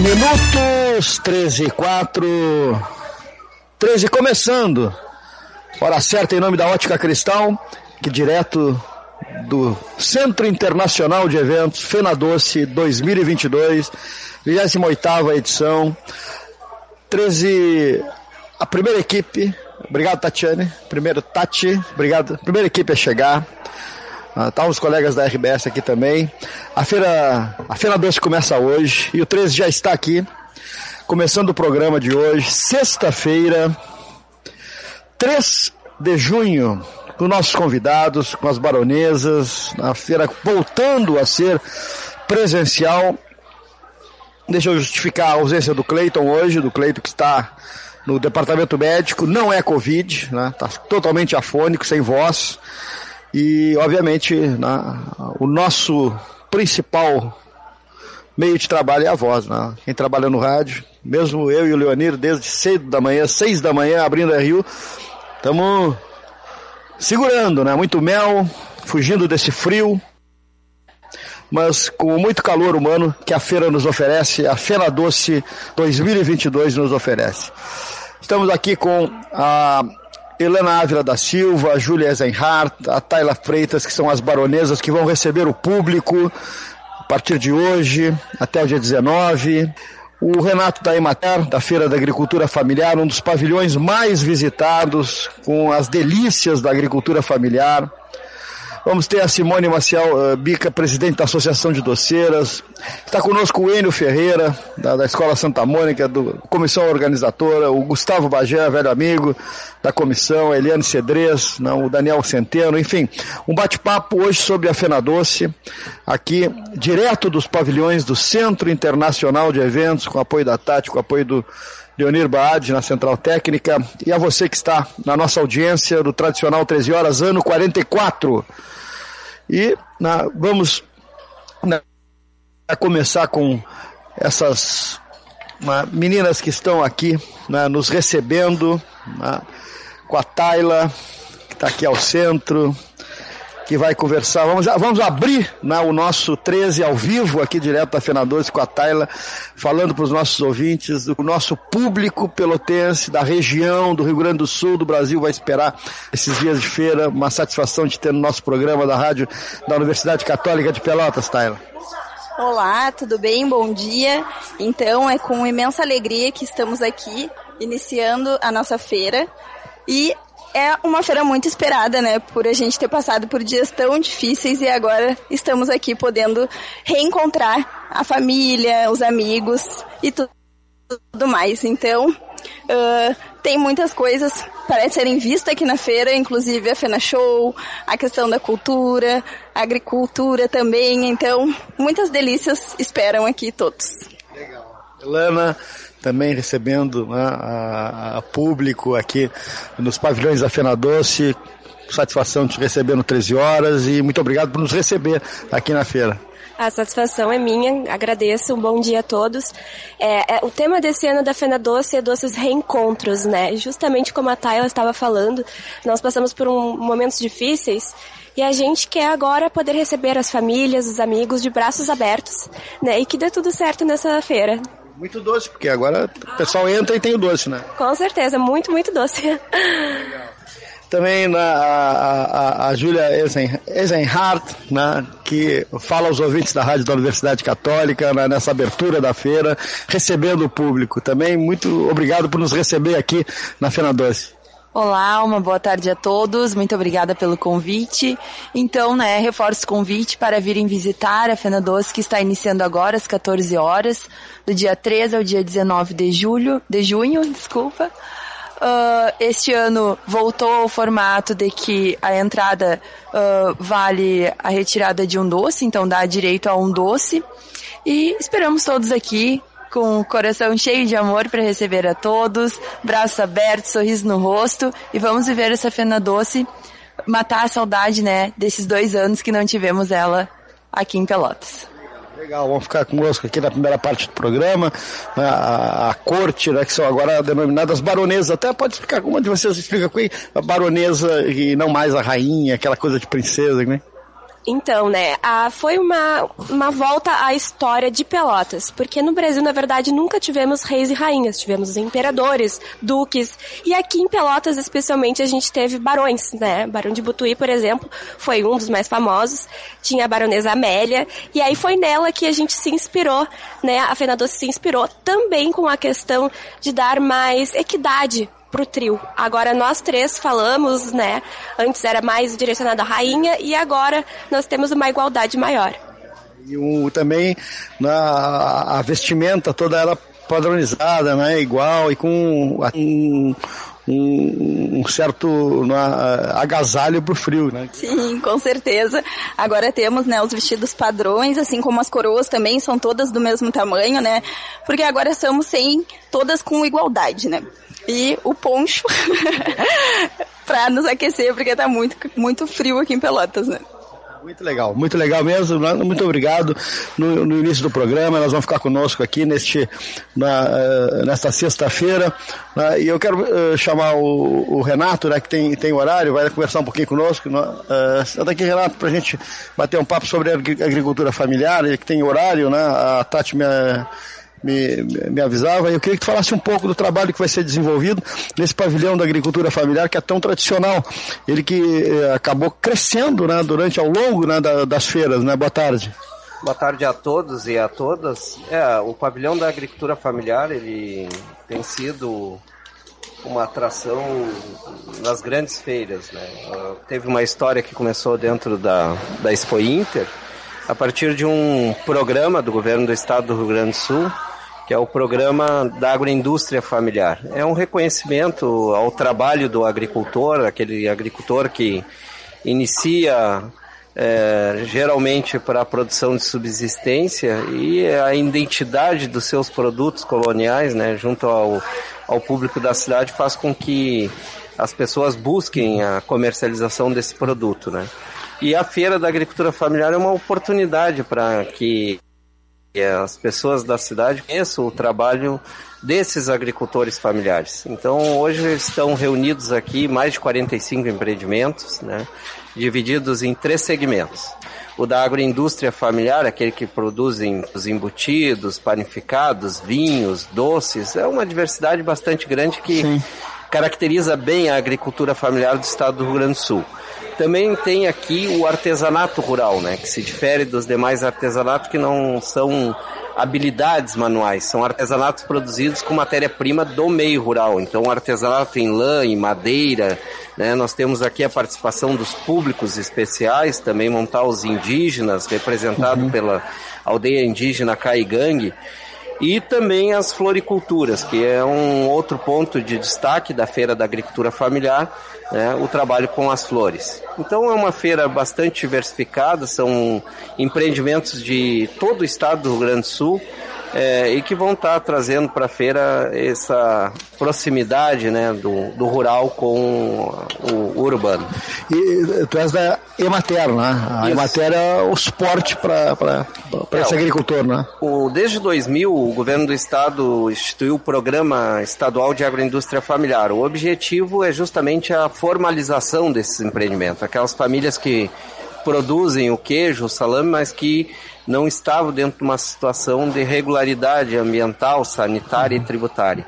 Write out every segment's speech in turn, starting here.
minutos, 13 e 4, 13 começando. Hora certa em nome da Ótica Cristal, que direto do Centro Internacional de Eventos Fena Doce 2022, 28 edição. 13, a primeira equipe, obrigado Tatiane, primeiro Tati, obrigado, primeira equipe a chegar. Ah, tá os colegas da RBS aqui também. A feira, a feira doce começa hoje e o 13 já está aqui, começando o programa de hoje, sexta-feira, 3 de junho, com nossos convidados, com as baronesas, a feira voltando a ser presencial. Deixa eu justificar a ausência do Cleiton hoje, do Cleiton que está no departamento médico, não é Covid, né? Tá totalmente afônico, sem voz. E, obviamente, né, o nosso principal meio de trabalho é a voz. Né? Quem trabalha no rádio, mesmo eu e o Leonir, desde cedo da manhã, seis da manhã, abrindo a Rio, estamos segurando, né? Muito mel, fugindo desse frio, mas com muito calor humano que a feira nos oferece, a Feira Doce 2022 nos oferece. Estamos aqui com a Helena Ávila da Silva, a Júlia Eisenhardt, a Tayla Freitas, que são as baronesas que vão receber o público a partir de hoje até o dia 19. O Renato da Emater, da Feira da Agricultura Familiar, um dos pavilhões mais visitados, com as delícias da agricultura familiar. Vamos ter a Simone Maciel uh, Bica, presidente da Associação de Doceiras. Está conosco o Enio Ferreira, da, da Escola Santa Mônica, do comissão organizadora, o Gustavo Bagé, velho amigo da comissão, a Eliane Cedrez, não, o Daniel Centeno, enfim, um bate-papo hoje sobre a Fena Doce, aqui direto dos pavilhões do Centro Internacional de Eventos, com apoio da Tati, com apoio do Leonir Baade na Central Técnica, e a você que está na nossa audiência do tradicional 13 horas, ano 44. E na, vamos na, começar com essas na, meninas que estão aqui nos recebendo, com a Tayla, que está aqui ao centro, que vai conversar. Vamos, vamos abrir né, o nosso 13 ao vivo aqui direto da Fena 12 com a Tayla, falando para os nossos ouvintes, do nosso público pelotense, da região, do Rio Grande do Sul, do Brasil, vai esperar esses dias de feira. Uma satisfação de ter no nosso programa da rádio da Universidade Católica de Pelotas, Tayla. Olá, tudo bem? Bom dia. Então, é com imensa alegria que estamos aqui iniciando a nossa feira. E é uma feira muito esperada, né? Por a gente ter passado por dias tão difíceis e agora estamos aqui podendo reencontrar a família, os amigos e tudo, mais. Então, uh, tem muitas coisas para serem vistas aqui na feira, inclusive a Fena Show, a questão da cultura, a agricultura também. Então, muitas delícias esperam aqui todos. Legal. Helena, também recebendo né, a, a, público aqui nos pavilhões da Fena Doce. Satisfação te receber no 13 horas e muito obrigado por nos receber aqui na feira. A satisfação é minha, agradeço, um bom dia a todos. É, é, o tema desse ano da Fena Doce é doces reencontros, né? Justamente como a Tayla estava falando, nós passamos por um, momentos difíceis e a gente quer agora poder receber as famílias, os amigos de braços abertos, né? E que dê tudo certo nessa feira. Muito doce, porque agora o pessoal entra e tem o doce, né? Com certeza, muito, muito doce. Também na, a, a, a Júlia Eisenhardt, né, que fala aos ouvintes da Rádio da Universidade Católica né, nessa abertura da feira, recebendo o público. Também muito obrigado por nos receber aqui na Fena Doce. Olá, uma boa tarde a todos. Muito obrigada pelo convite. Então, né, reforço o convite para virem visitar a Fena Doce, que está iniciando agora às 14 horas, do dia 13 ao dia 19 de julho, de junho, desculpa. Uh, este ano voltou ao formato de que a entrada uh, vale a retirada de um doce, então dá direito a um doce. E esperamos todos aqui com o coração cheio de amor para receber a todos, braços abertos, sorriso no rosto e vamos viver essa fena doce, matar a saudade, né, desses dois anos que não tivemos ela aqui em Pelotas. Legal, vamos ficar conosco aqui na primeira parte do programa, né, a, a, corte, né, que são agora denominadas baronesas. Até pode explicar, uma de vocês explica com a baronesa e não mais a rainha, aquela coisa de princesa, né? Então, né, a, foi uma, uma volta à história de Pelotas, porque no Brasil, na verdade, nunca tivemos reis e rainhas, tivemos imperadores, duques, e aqui em Pelotas, especialmente, a gente teve barões, né, Barão de Butuí, por exemplo, foi um dos mais famosos, tinha a baronesa Amélia, e aí foi nela que a gente se inspirou, né, a Fena Doce se inspirou também com a questão de dar mais equidade pro trio. Agora nós três falamos, né? Antes era mais direcionado à rainha e agora nós temos uma igualdade maior. E o, também na, a vestimenta toda ela padronizada, né? Igual e com um, um, um certo uma, agasalho pro frio, né? Sim, com certeza. Agora temos, né, os vestidos padrões, assim como as coroas também são todas do mesmo tamanho, né? Porque agora estamos sem todas com igualdade, né? E o poncho para nos aquecer, porque tá muito, muito frio aqui em Pelotas, né? Muito legal, muito legal mesmo. Muito obrigado. No, no início do programa, elas vão ficar conosco aqui neste, na, uh, nesta sexta-feira. Uh, e eu quero uh, chamar o, o, Renato, né, que tem, tem horário, vai conversar um pouquinho conosco. Uh, senta aqui, Renato, para a gente bater um papo sobre agricultura familiar, que tem horário, né? A Tati me me, me avisava. Eu queria que tu falasse um pouco do trabalho que vai ser desenvolvido nesse pavilhão da agricultura familiar que é tão tradicional. Ele que eh, acabou crescendo né, durante ao longo né, da, das feiras. Né? Boa tarde. Boa tarde a todos e a todas. É, o pavilhão da agricultura familiar ele tem sido uma atração nas grandes feiras. Né? Teve uma história que começou dentro da, da Expo Inter, a partir de um programa do governo do estado do Rio Grande do Sul, que é o programa da agroindústria familiar. É um reconhecimento ao trabalho do agricultor, aquele agricultor que inicia é, geralmente para a produção de subsistência e a identidade dos seus produtos coloniais, né, junto ao, ao público da cidade, faz com que as pessoas busquem a comercialização desse produto, né. E a Feira da Agricultura Familiar é uma oportunidade para que as pessoas da cidade conheçam o trabalho desses agricultores familiares. Então, hoje estão reunidos aqui mais de 45 empreendimentos, né, divididos em três segmentos. O da agroindústria familiar, aquele que produzem os embutidos, panificados, vinhos, doces, é uma diversidade bastante grande que Sim. Caracteriza bem a agricultura familiar do estado do Rio Grande do Sul. Também tem aqui o artesanato rural, né, que se difere dos demais artesanatos que não são habilidades manuais, são artesanatos produzidos com matéria-prima do meio rural. Então, artesanato em lã, em madeira, né? Nós temos aqui a participação dos públicos especiais, também montar os indígenas, representado uhum. pela aldeia indígena Caigangue, e também as floriculturas, que é um outro ponto de destaque da Feira da Agricultura Familiar, né, o trabalho com as flores. Então é uma feira bastante diversificada, são empreendimentos de todo o estado do Rio Grande do Sul, é, e que vão estar tá trazendo para a feira essa proximidade né, do, do rural com o, urbano. E tu és da Emater, né? A Isso. Emater é o suporte para é, esse agricultor, né? O, desde 2000, o governo do estado instituiu o Programa Estadual de Agroindústria Familiar. O objetivo é justamente a formalização desses empreendimentos, aquelas famílias que produzem o queijo, o salame, mas que não estavam dentro de uma situação de regularidade ambiental, sanitária e tributária.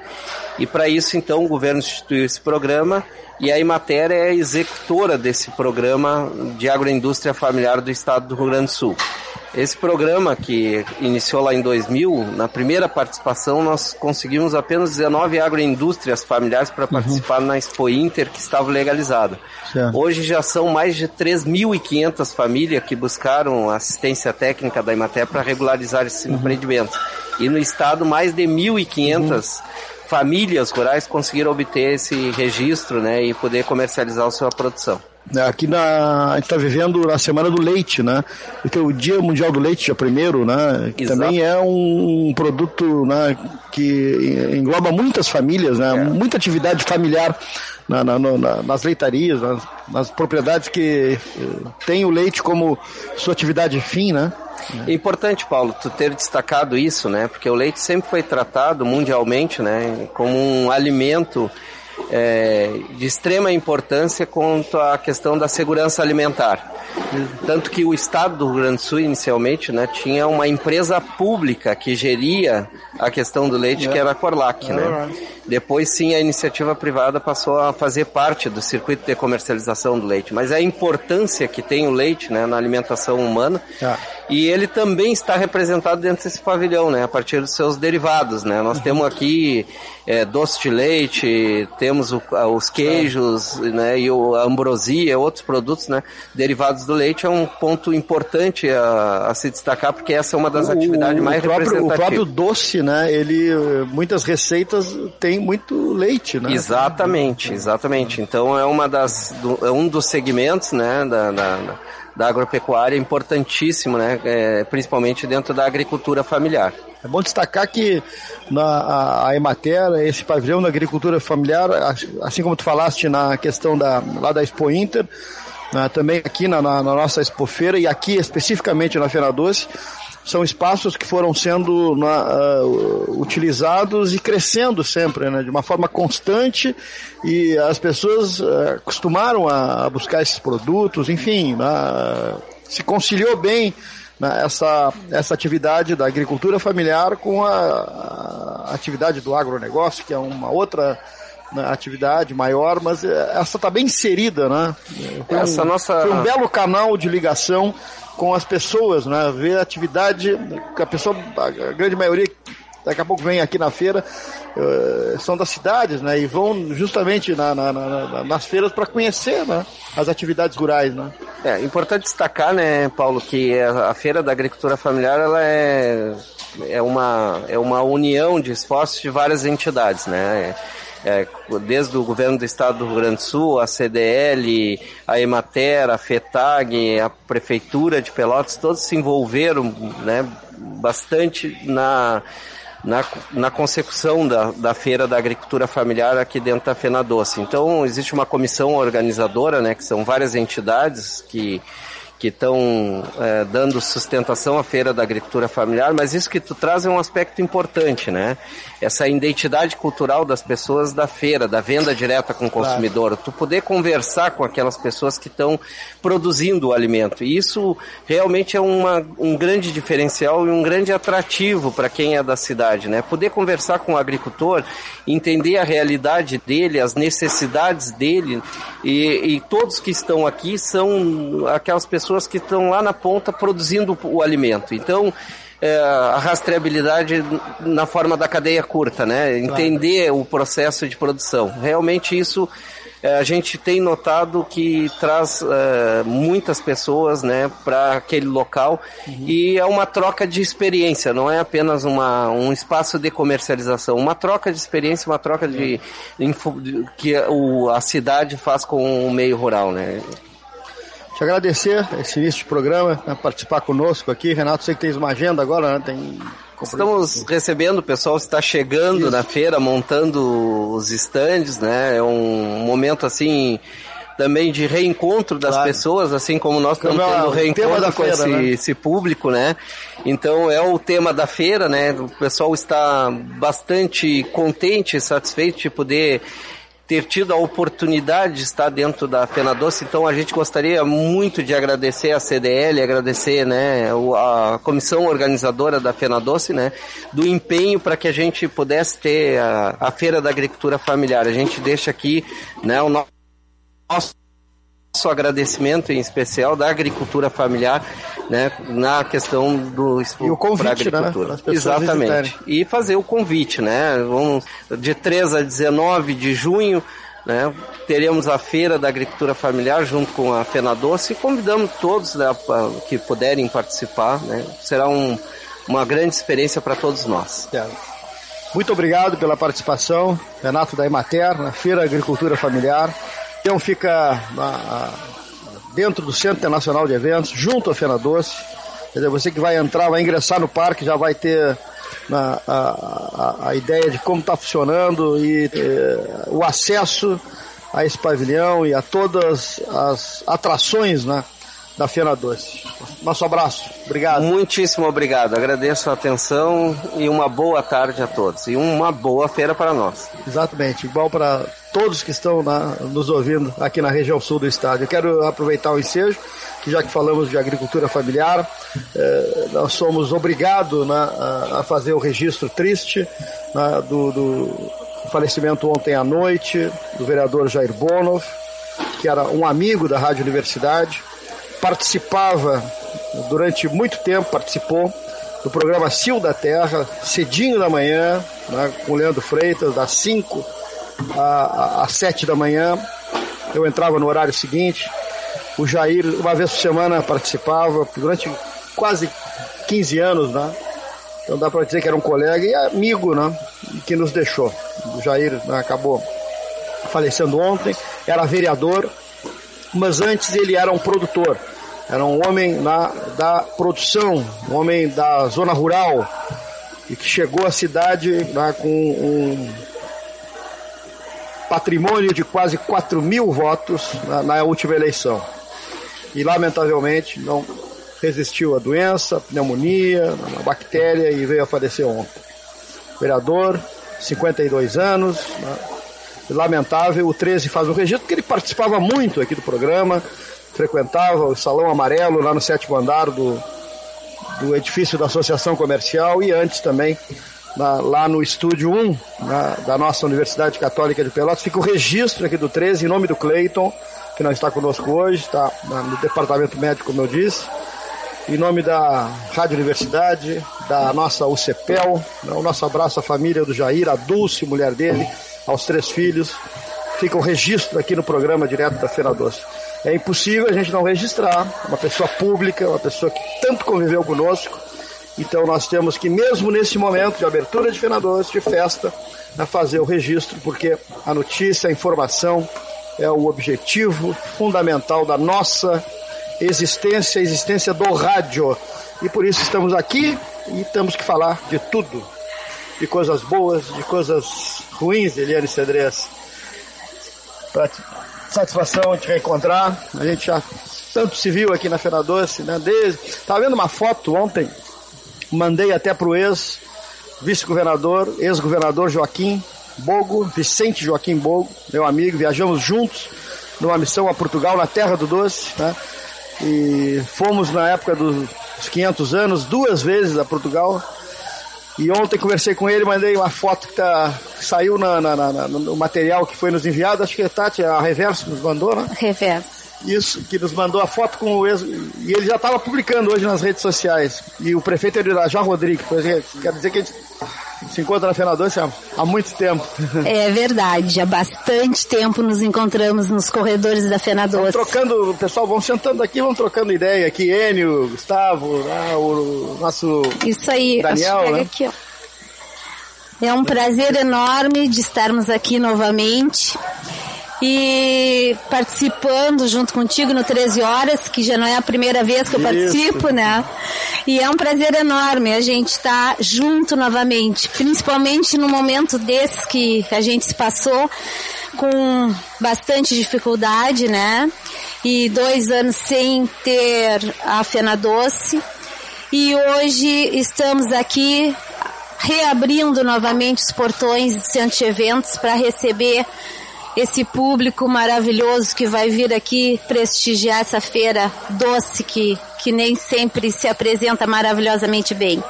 E para isso, então, o governo instituiu esse programa e a Imater é a executora desse programa de agroindústria familiar do estado do Rio Grande do Sul. Esse programa que iniciou lá em 2000, na primeira participação nós conseguimos apenas 19 agroindústrias familiares para uhum. participar na Expo Inter que estava legalizada. Hoje já são mais de 3.500 famílias que buscaram assistência técnica da Imater para regularizar esse uhum. empreendimento. E no estado mais de 1.500 uhum. Famílias rurais conseguiram obter esse registro né, e poder comercializar a sua produção. Né, aqui na, a gente está vivendo a semana do leite, né? Então, o Dia Mundial do Leite, dia primeiro, né? Que também é um produto né, que engloba muitas famílias, né? É. Muita atividade familiar na, na, na, nas leitarias, nas, nas, propriedades que eh, tem o leite como sua atividade fim, né? É importante, Paulo, tu ter destacado isso, né? Porque o leite sempre foi tratado mundialmente, né? Como um alimento é, de extrema importância quanto à questão da segurança alimentar. Tanto que o Estado do Rio Grande do Sul, inicialmente, né, tinha uma empresa pública que geria a questão do leite, é. que era a Corlac, né? Depois, sim, a iniciativa privada passou a fazer parte do circuito de comercialização do leite. Mas a importância que tem o leite né, na alimentação humana, é. e ele também está representado dentro desse pavilhão, né, a partir dos seus derivados. Né? Nós uhum. temos aqui é, doce de leite, temos o, os queijos, é. né, e o, a ambrosia, outros produtos né, derivados do leite. É um ponto importante a, a se destacar, porque essa é uma das o, atividades mais próprio, representativas. O próprio doce, né, ele, muitas receitas têm muito leite, né? Exatamente, exatamente. Então é uma das, do, é um dos segmentos, né, da, da, da agropecuária importantíssimo, né, é, principalmente dentro da agricultura familiar. É bom destacar que na, a, a Emater, esse pavilhão da agricultura familiar, assim como tu falaste na questão da, lá da Expo Inter, né, também aqui na, na, na nossa expofeira e aqui especificamente na Feira Doce, são espaços que foram sendo na, uh, utilizados e crescendo sempre, né, de uma forma constante e as pessoas uh, acostumaram a, a, buscar esses produtos, enfim, uh, se conciliou bem né, essa, essa atividade da agricultura familiar com a, a atividade do agronegócio, que é uma outra né, atividade maior, mas eh, essa está bem inserida, né? Foi essa um, nossa... foi um belo canal de ligação com as pessoas, né? Ver a atividade, que a pessoa, a grande maioria daqui a pouco vem aqui na feira, uh, são das cidades, né? E vão justamente na, na, na, nas feiras para conhecer, né? As atividades rurais, né? É importante destacar, né, Paulo, que a, a feira da agricultura familiar ela é é uma é uma união de esforços de várias entidades, né? é, desde o governo do estado do Rio Grande do Sul, a CDL, a Emater, a FETAG, a Prefeitura de Pelotas, todos se envolveram né, bastante na, na, na consecução da, da Feira da Agricultura Familiar aqui dentro da Fena Doce. Então, existe uma comissão organizadora, né, que são várias entidades que que estão é, dando sustentação à Feira da Agricultura Familiar, mas isso que tu traz é um aspecto importante, né? Essa identidade cultural das pessoas da feira, da venda direta com o consumidor, claro. tu poder conversar com aquelas pessoas que estão produzindo o alimento. E isso realmente é uma, um grande diferencial e um grande atrativo para quem é da cidade, né? Poder conversar com o agricultor, entender a realidade dele, as necessidades dele, e, e todos que estão aqui são aquelas pessoas pessoas que estão lá na ponta produzindo o alimento. Então, é, a rastreabilidade na forma da cadeia curta, né? Entender claro. o processo de produção. Realmente isso é, a gente tem notado que traz é, muitas pessoas né, para aquele local uhum. e é uma troca de experiência, não é apenas uma, um espaço de comercialização, uma troca de experiência, uma troca de, info, de que o, a cidade faz com o meio rural. Né? Te agradecer esse início de programa, né, participar conosco aqui. Renato, sei que tens uma agenda agora, né? Tem Estamos recebendo, o pessoal está chegando Isso. na feira, montando os estandes, né? É um momento assim também de reencontro das claro. pessoas, assim como nós estamos é tendo reencontro com feira, esse, né? esse, público, né? Então é o tema da feira, né? O pessoal está bastante contente, e satisfeito de poder ter tido a oportunidade de estar dentro da Fena Doce, então a gente gostaria muito de agradecer a CDL, agradecer né, a comissão organizadora da Fena Doce, né, do empenho para que a gente pudesse ter a, a Feira da Agricultura Familiar. A gente deixa aqui né, o nosso nosso agradecimento em especial da agricultura familiar, né, na questão do e o convite, né, Exatamente. Visitarem. E fazer o convite, né? Vamos de 3 a 19 de junho, né, teremos a feira da agricultura familiar junto com a Fena Doce e convidamos todos né, que puderem participar, né? Será um, uma grande experiência para todos nós. É. Muito obrigado pela participação, Renato da Emater, na Feira Agricultura Familiar. Então fica na, dentro do Centro Internacional de Eventos, junto à Fena Doce. Quer dizer, você que vai entrar, vai ingressar no parque, já vai ter na, a, a, a, ideia de como está funcionando e eh, o acesso a esse pavilhão e a todas as atrações né, da Fena Doce. Nosso abraço, obrigado. Muitíssimo obrigado, agradeço a atenção e uma boa tarde a todos e uma boa feira para nós. Exatamente, igual para todos. que estão na, nos ouvindo aqui na região sul do estado. Eu quero aproveitar o ensejo, que já que falamos de agricultura familiar, eh, nós somos obrigados né, a, a, fazer o registro triste né, do, do falecimento ontem à noite do vereador Jair Bonov, que era um amigo da Rádio Universidade, participava durante muito tempo, participou do programa Sil da Terra, cedinho da manhã, né, com o Leandro Freitas, das 5 às 7 da manhã. Eu entrava no horário seguinte. O Jair, uma vez por semana, participava, durante quase 15 anos, né? Então dá para dizer que era um colega e amigo, né? Que nos deixou. O Jair né, acabou falecendo ontem, era vereador, mas antes ele era um produtor. Era um homem na, da produção, um homem da zona rural, e que chegou à cidade né, com um patrimônio de quase 4 mil votos na, na última eleição. E lamentavelmente não resistiu à doença, pneumonia, uma bactéria e veio a falecer ontem. Vereador, 52 anos, né, lamentável, o 13 faz um registro, porque ele participava muito aqui do programa, frequentava o Salão Amarelo lá no sétimo andar do, do edifício da Associação Comercial e antes também na, lá no estúdio 1 na, da nossa Universidade Católica de Pelotas. Fica o registro aqui do 13 em nome do Cleiton, que não está conosco hoje, está no departamento médico, como eu disse. Em nome da Rádio Universidade, da nossa UCPEL, né, o nosso abraço à família do Jair, a Dulce, mulher dele, aos três filhos. Fica o registro aqui no programa direto da Feira Doce. É impossível a gente não registrar uma pessoa pública, uma pessoa que tanto conviveu conosco. Então nós temos que, mesmo nesse momento de abertura de Fenadores, de festa, fazer o registro, porque a notícia, a informação é o objetivo fundamental da nossa existência, a existência do rádio. E por isso estamos aqui e temos que falar de tudo. De coisas boas, de coisas ruins, Eliane Cedrez. Pra satisfação de reencontrar. A gente já tanto se viu aqui na Feira Doce, né? Desde, tava vendo uma foto ontem, mandei até pro ex vice-governador, ex-governador Joaquim Bogo, Vicente Joaquim Bogo, meu amigo, viajamos juntos numa missão a Portugal, na terra do doce, né? E fomos na época dos 500 anos duas vezes a Portugal e ontem conversei com ele, mandei uma foto que, tá, saiu na, na, na, no material que foi nos enviado. Acho que a Tati, a Reverso, nos mandou, né? Reverso. Isso, que nos mandou a foto com o ex. E ele já estava publicando hoje nas redes sociais. E o prefeito é de Irajá Rodrigues. Quer dizer que a gente se encontra na Fenador há, há muito tempo. É verdade, há bastante tempo nos encontramos nos corredores da Fenador. Trocando, pessoal, vão sentando aqui, vão trocando ideia aqui, Enio, Gustavo, né, o nosso Isso aí, Daniel, né? aqui, ó. É um prazer enorme de estarmos aqui novamente e participando junto contigo no 13 Horas, que já não é a primeira vez que eu participo, né? E é um prazer enorme a gente estar junto novamente, principalmente no momento desse que a gente se passou com bastante dificuldade, né? E dois anos sem ter a Fena Doce. E hoje estamos aqui reabrindo novamente os portões do centro de eventos para receber esse público maravilhoso que vai vir aqui prestigiar essa feira doce que, que nem sempre se apresenta maravilhosamente bem.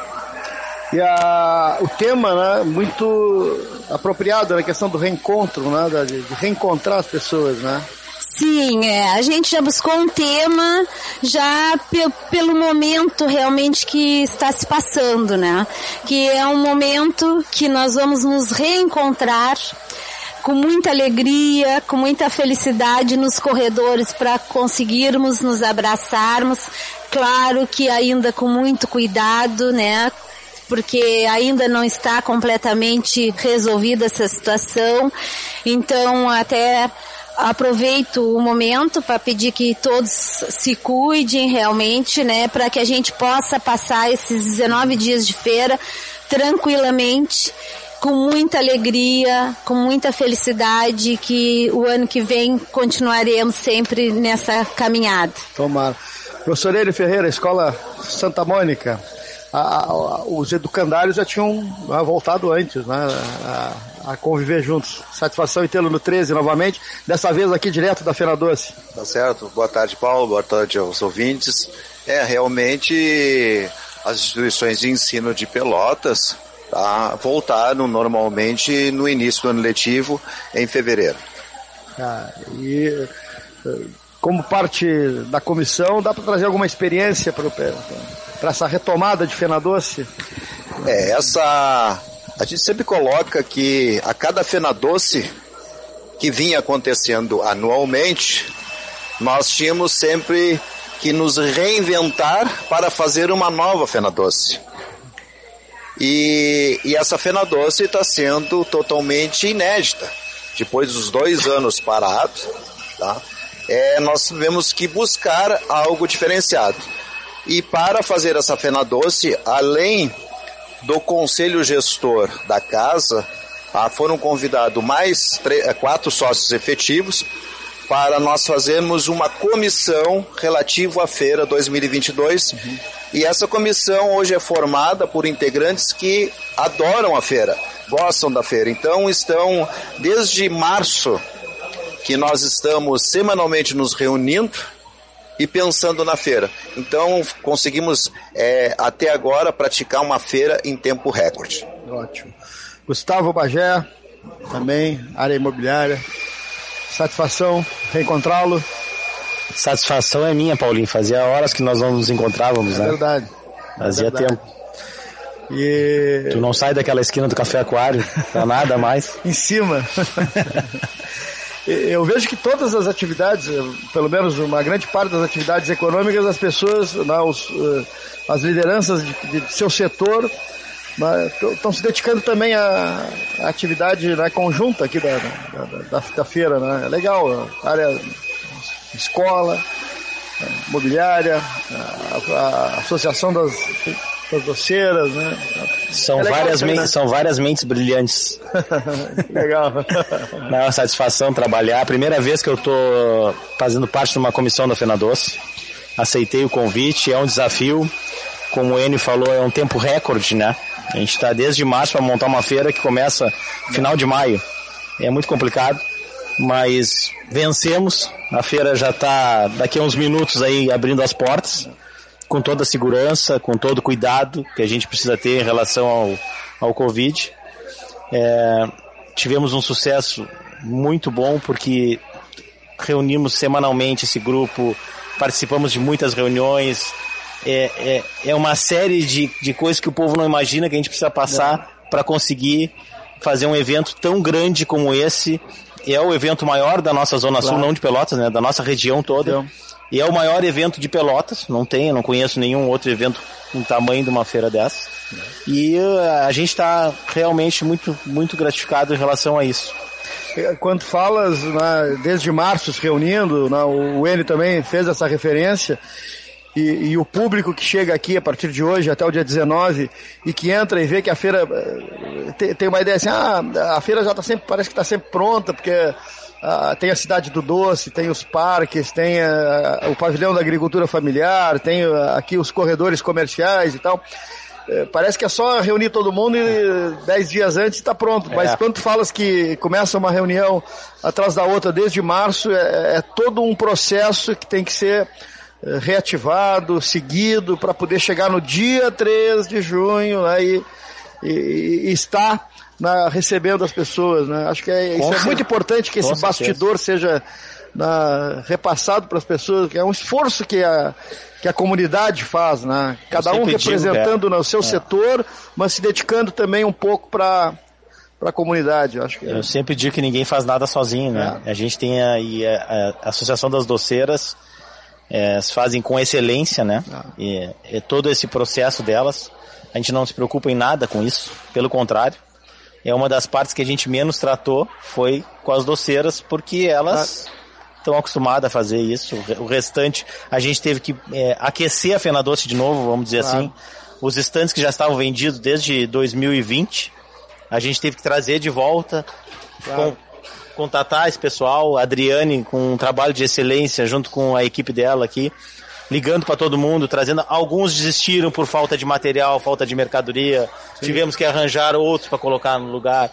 E a, o tema, né, muito apropriado na questão do reencontro, né, de, de reencontrar as pessoas, né? Sim, é. A gente já buscou um tema já pe pelo momento realmente que está se passando, né? Que é um momento que nós vamos nos reencontrar com muita alegria, com muita felicidade nos corredores para conseguirmos nos abraçarmos. Claro que ainda com muito cuidado, né? Porque ainda não está completamente resolvida essa situação. Então, até aproveito o momento para pedir que todos se cuidem realmente, né, para que a gente possa passar esses 19 dias de feira tranquilamente com muita alegria, com muita felicidade, que o ano que vem continuaremos sempre nessa caminhada. Tomara. Professor Ele Ferreira, Escola Santa Mônica, a, a, os educandários já tinham voltado antes, né? A, a, conviver juntos. Satisfação em tê-lo no 13 novamente, dessa vez aqui direto da Feira Doce. Tá certo. Boa tarde, Paulo. Boa tarde aos ouvintes. É, realmente as instituições de ensino de Pelotas tá, voltaram normalmente no início do ano letivo, em fevereiro. Ah, e como parte da comissão, dá para trazer alguma experiência para essa retomada de Fena Doce? É, essa. A gente sempre coloca que a cada Fena Doce que vinha acontecendo anualmente, nós tínhamos sempre que nos reinventar para fazer uma nova Fena Doce. E, e essa Fena Doce está sendo totalmente inédita. Depois dos dois anos parados, tá? é, nós tivemos que buscar algo diferenciado. E para fazer essa fena doce, além do conselho gestor da casa, ah, foram convidados mais quatro sócios efetivos para nós fazermos uma comissão relativa à feira 2022. Uhum. E essa comissão hoje é formada por integrantes que adoram a feira, gostam da feira. Então estão desde março que nós estamos semanalmente nos reunindo e pensando na feira. Então conseguimos é, até agora praticar uma feira em tempo recorde. Ótimo. Gustavo Bagé, também, área imobiliária. Satisfação reencontrá-lo. Satisfação é minha, Paulinho. Fazia horas que nós não nos encontrávamos, é né? Verdade. Fazia verdade. tempo. E... Tu não sai daquela esquina do Café Aquário, pra nada mais. em cima. eu vejo que todas as atividades, pelo menos uma grande parte das atividades econômicas, as pessoas, eh, as lideranças de, de seu setor estão se dedicando também à, à atividade né, conjunta aqui da, da, da, da, feira. Né? É legal, área escola, imobiliária, a, a associação das as doceiras, né? São, é várias mentes, né? são várias mentes brilhantes. legal. É uma satisfação trabalhar. Primeira vez que eu estou fazendo parte de uma comissão da Fena Doce. Aceitei o convite, é um desafio. Como o Enio falou, é um tempo recorde, né? A gente está desde março para montar uma feira que começa final de maio. É muito complicado, mas vencemos. A feira já está daqui a uns minutos aí abrindo as portas com toda a segurança, com todo o cuidado que a gente precisa ter em relação ao, ao Covid. É, tivemos um sucesso muito bom porque reunimos semanalmente esse grupo, participamos de muitas reuniões. É, é, é uma série de, de coisas que o povo não imagina que a gente precisa passar para conseguir fazer um evento tão grande como esse. É o evento maior da nossa Zona claro. Sul, não de Pelotas, né? Da nossa região toda. Então. E é o maior evento de Pelotas, não tem, não conheço nenhum outro evento com tamanho de uma feira dessa. E uh, a gente está realmente muito, muito gratificado em relação a isso. É, quando falas, né, desde março se reunindo, né, o N também fez essa referência, e, e, o público que chega aqui a partir de hoje até o dia 19 e que entra e vê que a feira eh, tem, tem uma ideia assim, ah, a feira já está sempre, parece que está sempre pronta, porque ah, tem a cidade do doce, tem os parques, tem ah, o pavilhão da agricultura familiar, tem ah, aqui os corredores comerciais e tal. Parece que é só reunir todo mundo e dez dias antes está pronto. Mas é. quando tu falas que começa uma reunião atrás da outra desde março, é, é todo um processo que tem que ser reativado, seguido, para poder chegar no dia 3 de junho né, e, e, e estar na, recebendo as pessoas, né? Acho que é, isso é muito importante que esse bastidor seja na, repassado para as pessoas, que é um esforço que a, que a comunidade faz, né? Cada um representando digo, é. no seu é. setor, mas se dedicando também um pouco para para a comunidade. Acho que é. Eu sempre digo que ninguém faz nada sozinho, né? É. A gente tem aí a, a, Associação das Doceiras, é, fazem com excelência, né? Ah. E, e todo esse processo delas. A gente não se preocupa em nada com isso, pelo contrário é uma das partes que a gente menos tratou foi com as doceiras, porque elas estão ah. acostumadas a fazer isso. O restante, a gente teve que é, aquecer a Fena Doce de novo, vamos dizer assim. Os estantes que já estavam vendidos desde 2020, a gente teve que trazer de volta, com, contatar esse pessoal, a Adriane com um trabalho de excelência junto com a equipe dela aqui, ligando para todo mundo, trazendo. Alguns desistiram por falta de material, falta de mercadoria. Sim. Tivemos que arranjar outros para colocar no lugar.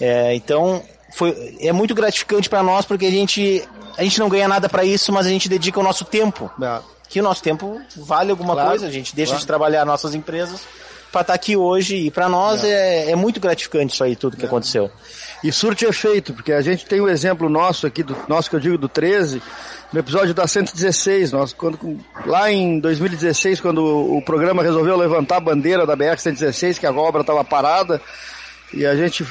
É, então, foi, é muito gratificante para nós porque a gente, a gente não ganha nada para isso, mas a gente dedica o nosso tempo. É. Que o nosso tempo vale alguma claro, coisa, a gente deixa claro. de trabalhar nossas empresas para estar tá aqui hoje e para nós é. é. É, muito gratificante isso aí, tudo que é. aconteceu. E surte efeito, porque a gente tem um exemplo nosso aqui, do nosso que eu digo do 13, no episódio da 116, nós, quando, lá em 2016, quando o, programa resolveu levantar a bandeira da BR-116, que a obra estava parada, e a gente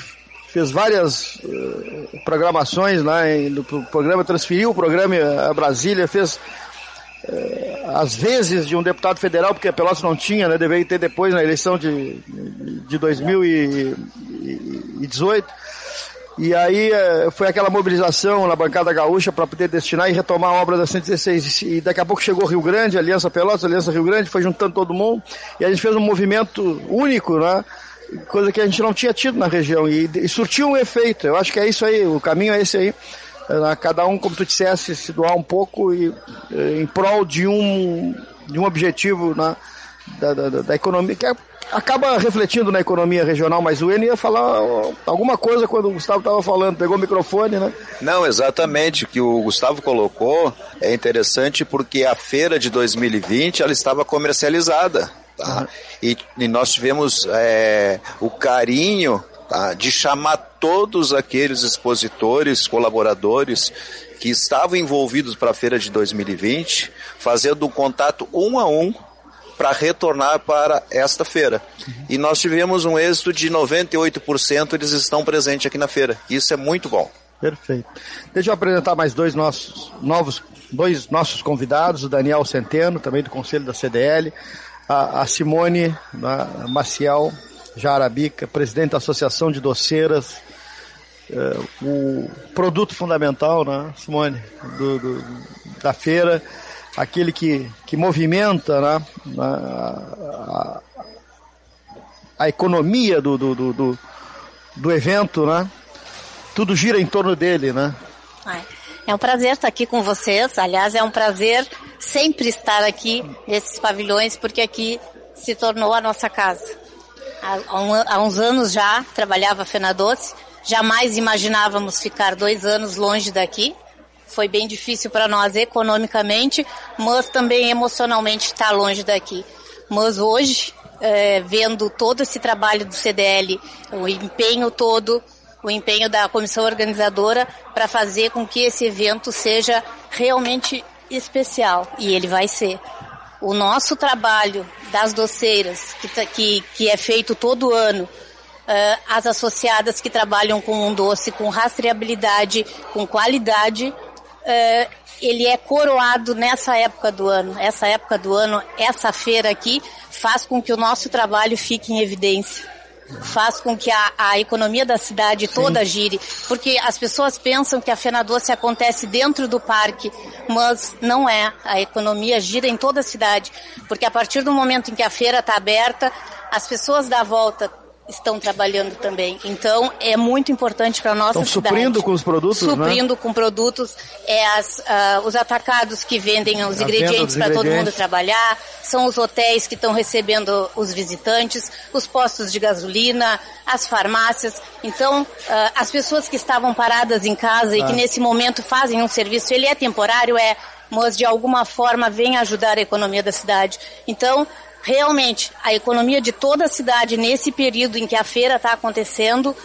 fez várias uh, programações lá, no programa transferiu o programa a Brasília, fez às vezes de um deputado federal, porque a Pelotas não tinha, né, deveria ter depois na eleição de, de 2018, e aí eh, foi aquela mobilização na bancada gaúcha para poder destinar e retomar a obra da 116. E daqui a pouco chegou Rio Grande, Aliança Pelotas, Aliança Rio Grande, foi juntando todo mundo. E a gente fez um movimento único, né? Coisa que a gente não tinha tido na região. E, e surtiu um efeito. Eu acho que é isso aí, o caminho é esse aí. Eh, cada um, como tu dissesse, se doar um pouco e, eh, em prol de um, de um objetivo né? da, da, da economia, que é acaba refletindo na economia regional, mas o N ia falar alguma coisa quando o Gustavo estava falando, pegou o microfone, né? Não, exatamente, o que o Gustavo colocou é interessante porque a feira de 2020 ela estava comercializada, tá? Uhum. E, e, nós tivemos é, o carinho tá? de chamar todos aqueles expositores, colaboradores que estavam envolvidos para a feira de 2020, fazendo um contato um a um para retornar para esta feira. Uhum. E nós tivemos um êxito de 98%, eles estão presentes aqui na feira. Isso é muito bom. Perfeito. Deixa eu apresentar mais dois nossos novos, dois nossos convidados, o Daniel Centeno, também do Conselho da CDL, a, a Simone a Maciel Jarabica, presidente da Associação de Doceiras, é, o produto fundamental, né, Simone, do, do, da feira aquele que, que movimenta né, a, a, a economia do, do, do, do, evento, né? Tudo gira em torno dele, né? É um prazer estar aqui com vocês. Aliás, é um prazer sempre estar aqui nesses pavilhões, porque aqui se tornou a nossa casa. Há, há uns anos já trabalhava a Fena Doce. Jamais imaginávamos ficar dois anos longe daqui foi bem difícil para nós economicamente, mas também emocionalmente estar tá longe daqui. Mas hoje, é, vendo todo esse trabalho do CDL, o empenho todo, o empenho da comissão organizadora para fazer com que esse evento seja realmente especial, e ele vai ser. O nosso trabalho das doceiras, que, tá, que, que é feito todo ano, uh, as associadas que trabalham com um doce com rastreabilidade, com qualidade, uh, ele é coroado nessa época do ano. Essa época do ano, essa feira aqui, faz com que o nosso trabalho fique em evidência. Faz com que a, a economia da cidade Sim. toda gire. Porque as pessoas pensam que a Fena Doce acontece dentro do parque, mas não é. A economia gira em toda a cidade. Porque a partir do momento em que a feira está aberta, as pessoas da volta estão trabalhando também. Então, é muito importante para a nossa estão cidade. suprindo com os produtos, né? Suprindo né? com produtos. É as, uh, os atacados que vendem os ingredientes para todo mundo trabalhar. São os hotéis que estão recebendo os visitantes. Os postos de gasolina. As farmácias. Então, uh, as pessoas que estavam paradas em casa e que ah. nesse momento fazem um serviço, ele é temporário, é mas de alguma forma vem ajudar a economia da cidade. Então, realmente a economia de toda a cidade nesse período em que a feira está acontecendo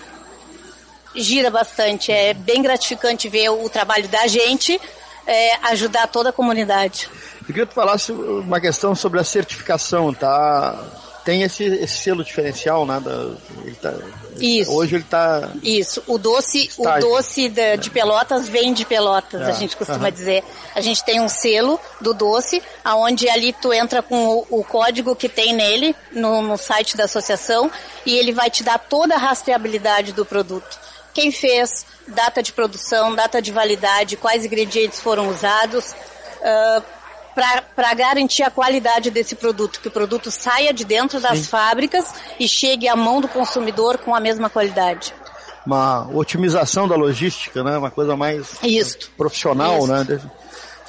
gira bastante. É bem gratificante ver o trabalho da gente é, ajudar toda a comunidade. Eu queria que tu falasse uma questão sobre a certificação, tá? Tem esse, esse selo diferencial, né? Da, isso. Hoje ele está. Isso. O doce, o doce de, de, Pelotas vem de Pelotas, é. a gente costuma uhum. dizer. A gente tem um selo do doce, aonde ali tu entra com o, o código que tem nele no, no site da associação e ele vai te dar toda a rastreabilidade do produto. Quem fez, data de produção, data de validade, quais ingredientes foram usados. Uh, para garantir a qualidade desse produto, que o produto saia de dentro das Sim. fábricas e chegue à mão do consumidor com a mesma qualidade. Uma otimização da logística, né? Uma coisa mais profissional, né?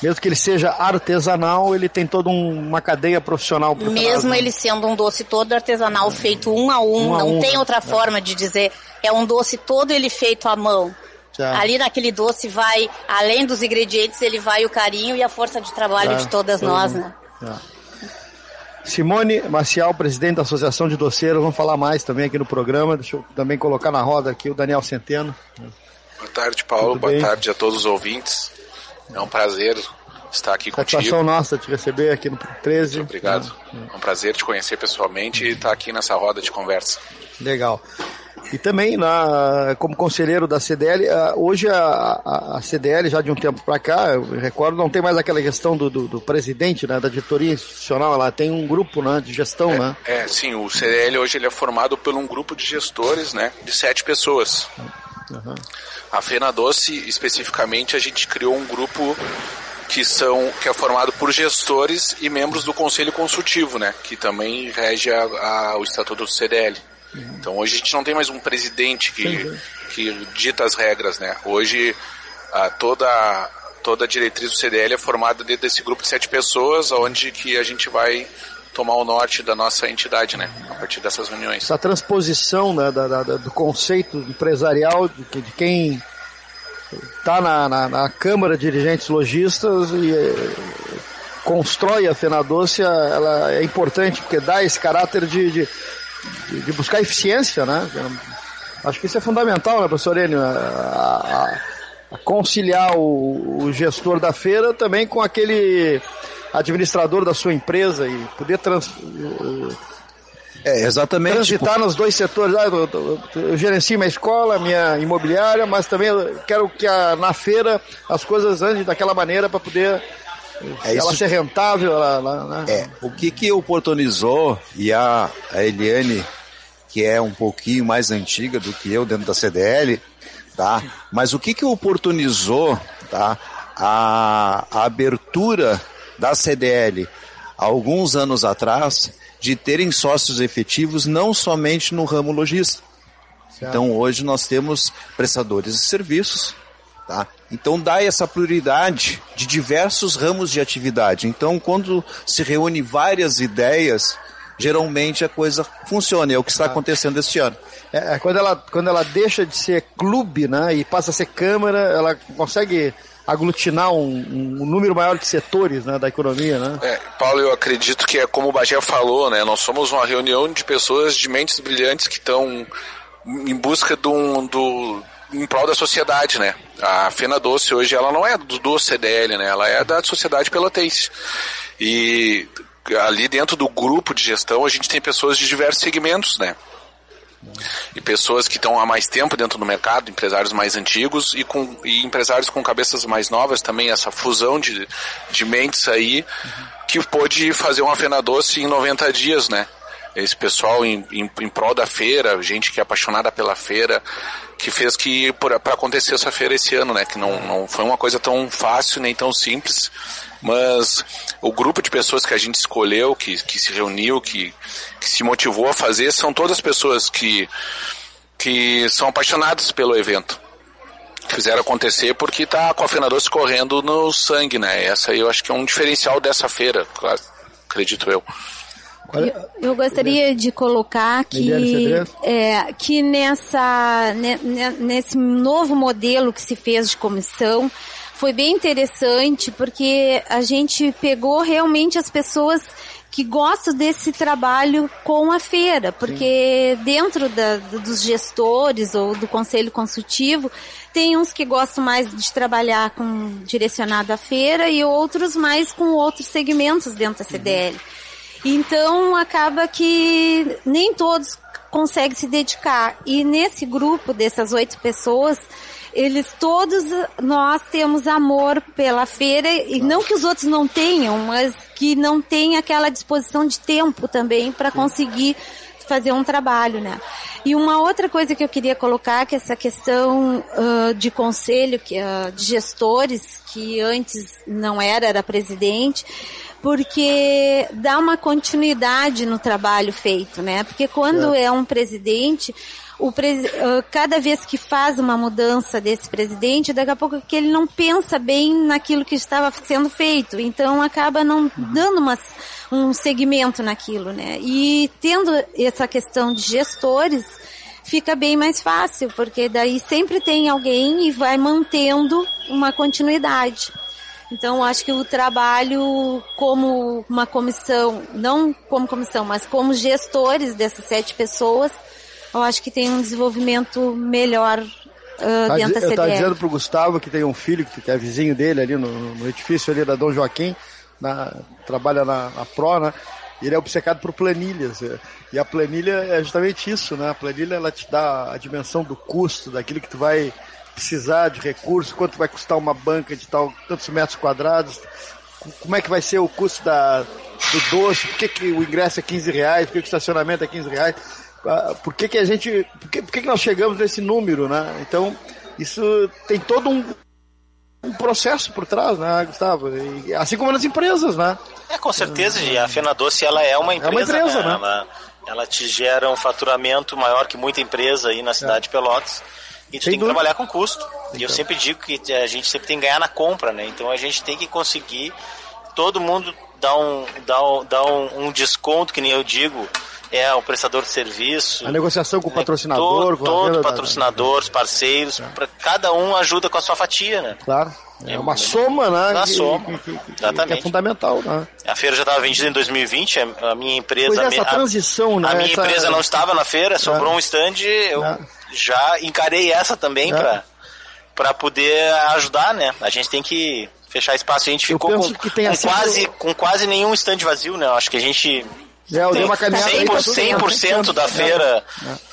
mesmo que ele seja artesanal, ele tem toda um, uma cadeia profissional por Mesmo né? ele sendo um doce todo artesanal, feito um a um, Um a não um, tem né? outra É. forma de dizer. É um doce todo ele feito à mão. Já. Ali naquele doce vai, além dos ingredientes, ele vai o carinho e a força de trabalho É, de todas todo nós, mundo. né? Simone Maciel, presidente da Associação de Doceiros, vamos falar mais também aqui no programa. Deixa eu também colocar na roda aqui o Daniel Centeno. Boa tarde, Paulo. Tudo Boa bem? tarde a todos os ouvintes. É um prazer estar aqui Satisfação contigo. nossa te receber aqui no 13. Obrigado. É um prazer te conhecer pessoalmente e estar aqui nessa roda de conversa. Legal. E também, na, como conselheiro da CDL, hoje a, a- a CDL, já de um tempo para cá, eu recordo, não tem mais aquela questão do, do, do presidente, né, da diretoria institucional, ela tem um grupo né, de gestão, né? É, sim, o CDL hoje ele é formado por um grupo de gestores, né, de sete pessoas. Aham. A Fena Doce, especificamente, a gente criou um grupo que são que é formado por gestores e membros do conselho consultivo, né, que também rege a, a- o estatuto do CDL. Então hoje a gente não tem mais um presidente que, que dita as regras, né? Hoje a, toda toda a diretriz do CDL é formada dentro desse grupo de sete pessoas, onde que a gente vai tomar o norte da nossa entidade, né? A partir dessas reuniões. Essa transposição né, da, da- do conceito empresarial de, de quem está na, na, na Câmara de Dirigentes Logistas e eh, constrói a Fena Doce, ela é importante porque dá esse caráter de, de, de- de buscar eficiência, né? Acho que isso é fundamental, né, professor Enio? A, a- a conciliar o, o gestor da feira também com aquele administrador da sua empresa e poder trans, É, exatamente. transitar nos dois setores. Ah, eu, eu- eu gerencio minha escola, minha imobiliária, mas também quero que a- na feira as coisas andem daquela maneira para poder É ela isso- ser rentável. Ela, ela, né? É, o que que oportunizou, e a, a Eliane, que é um pouquinho mais antiga do que eu dentro da CDL, tá? Mas o que que oportunizou, tá? A, a abertura da CDL alguns anos atrás de terem sócios efetivos não somente no ramo logístico. Então hoje nós temos prestadores de serviços, tá? Então dá essa prioridade de diversos ramos de atividade. Então quando se reúne várias ideias, geralmente a coisa funciona. É o que está acontecendo este ano. É, é, quando, ela, quando ela deixa de ser clube né, e passa a ser câmara, ela consegue aglutinar um, um número maior de setores né, da economia. Né? É, Paulo, eu acredito que é como o Bagé falou, né? Nós somos uma reunião de pessoas de mentes brilhantes que estão em busca do, do em prol da sociedade, né? A Fena Doce hoje ela não é do, do CDL, né? Ela é da sociedade pelotense. E ali dentro do grupo de gestão a gente tem pessoas de diversos segmentos, né? e pessoas que estão há mais tempo dentro do mercado, empresários mais antigos e, com, e empresários com cabeças mais novas também, essa fusão de, de mentes aí que pôde fazer uma Fena Doce em 90 dias, né? Esse pessoal em, em, em prol da feira, gente que é apaixonada pela feira, que fez que para acontecer essa feira esse ano, né? Que não, não foi uma coisa tão fácil nem tão simples, mas o grupo de pessoas que a gente escolheu, que, que se reuniu, que, que se motivou a fazer, são todas pessoas que, que são apaixonadas pelo evento. Fizeram acontecer porque está com a Fena Doce correndo no sangue, né? Essa aí eu acho que é um diferencial dessa feira, acredito eu. Eu, eu gostaria de colocar que, é, que nessa, ne- ne- nesse novo modelo que se fez de comissão foi bem interessante porque a gente pegou realmente as pessoas que gostam desse trabalho com a feira, porque dentro da- dos gestores ou do conselho consultivo tem uns que gostam mais de trabalhar com direcionado à feira e outros mais com outros segmentos dentro da CDL. Então acaba que nem todos conseguem se dedicar. E nesse grupo dessas oito pessoas, eles todos nós temos amor pela feira. E não que os outros não tenham, mas que não tem aquela disposição de tempo também para conseguir fazer um trabalho, né? E uma outra coisa que eu queria colocar que é essa questão ah, de conselho que, ah, de gestores que antes não era era presidente porque dá uma continuidade no trabalho feito, né? Porque quando é, é um presidente, o pres... cada vez que faz uma mudança desse presidente, daqui a pouco que ele não pensa bem naquilo que estava sendo feito, então acaba não dando uma, um segmento naquilo, né? E tendo essa questão de gestores, fica bem mais fácil, porque daí sempre tem alguém e vai mantendo uma continuidade. Então, acho que o trabalho como uma comissão, não como comissão, mas como gestores dessas sete pessoas, eu acho que tem um desenvolvimento melhor uh, tá, dentro da CDL. Eu estava dizendo para o Gustavo, que tem um filho, que é vizinho dele ali no, no edifício ali da Dom Joaquim, na, trabalha na, na Pro, né? ele é obcecado por planilhas. E a planilha é justamente isso, né? A planilha ela te dá a dimensão do custo, daquilo que tu vai precisar de recursos, quanto vai custar uma banca de tal, tantos metros quadrados, como é que vai ser o custo da, do doce, por que, que o ingresso é 15 reais, por que, que o estacionamento é 15 reais, ah, por que, que a gente. Por que, por que, que nós chegamos nesse número, né? Então, isso tem todo um, um processo por trás, né, Gustavo? E, assim como nas empresas, né? É, com certeza, e a Fena Doce ela é uma empresa. É uma empresa, né? né? Ela, ela te gera um faturamento maior que muita empresa aí na cidade é. de Pelotas. E tu Sem tem que trabalhar com custo. Então. E eu então. sempre digo que a gente sempre tem que ganhar na compra, né? Então a gente tem que conseguir todo mundo dar um, dar um, dar um, um desconto, que nem eu digo, é o prestador de serviço. A negociação com o patrocinador. Todo, com todo patrocinador, os parceiros, é. para cada um ajuda com a sua fatia, né? Claro. É uma soma, né? Uma soma. Que, que, que, Exatamente. é fundamental, né? A feira já estava vendida em 2020, a minha empresa. Pois é, essa transição, né? A minha essa... empresa não estava na feira, sobrou é. um stand, eu é. já encarei essa também é. para para poder ajudar, né? A gente tem que fechar espaço. A gente ficou com, com, quase, com quase nenhum stand vazio, né? Acho que a gente é, eu dei uma caminhada 100%, 100 da feira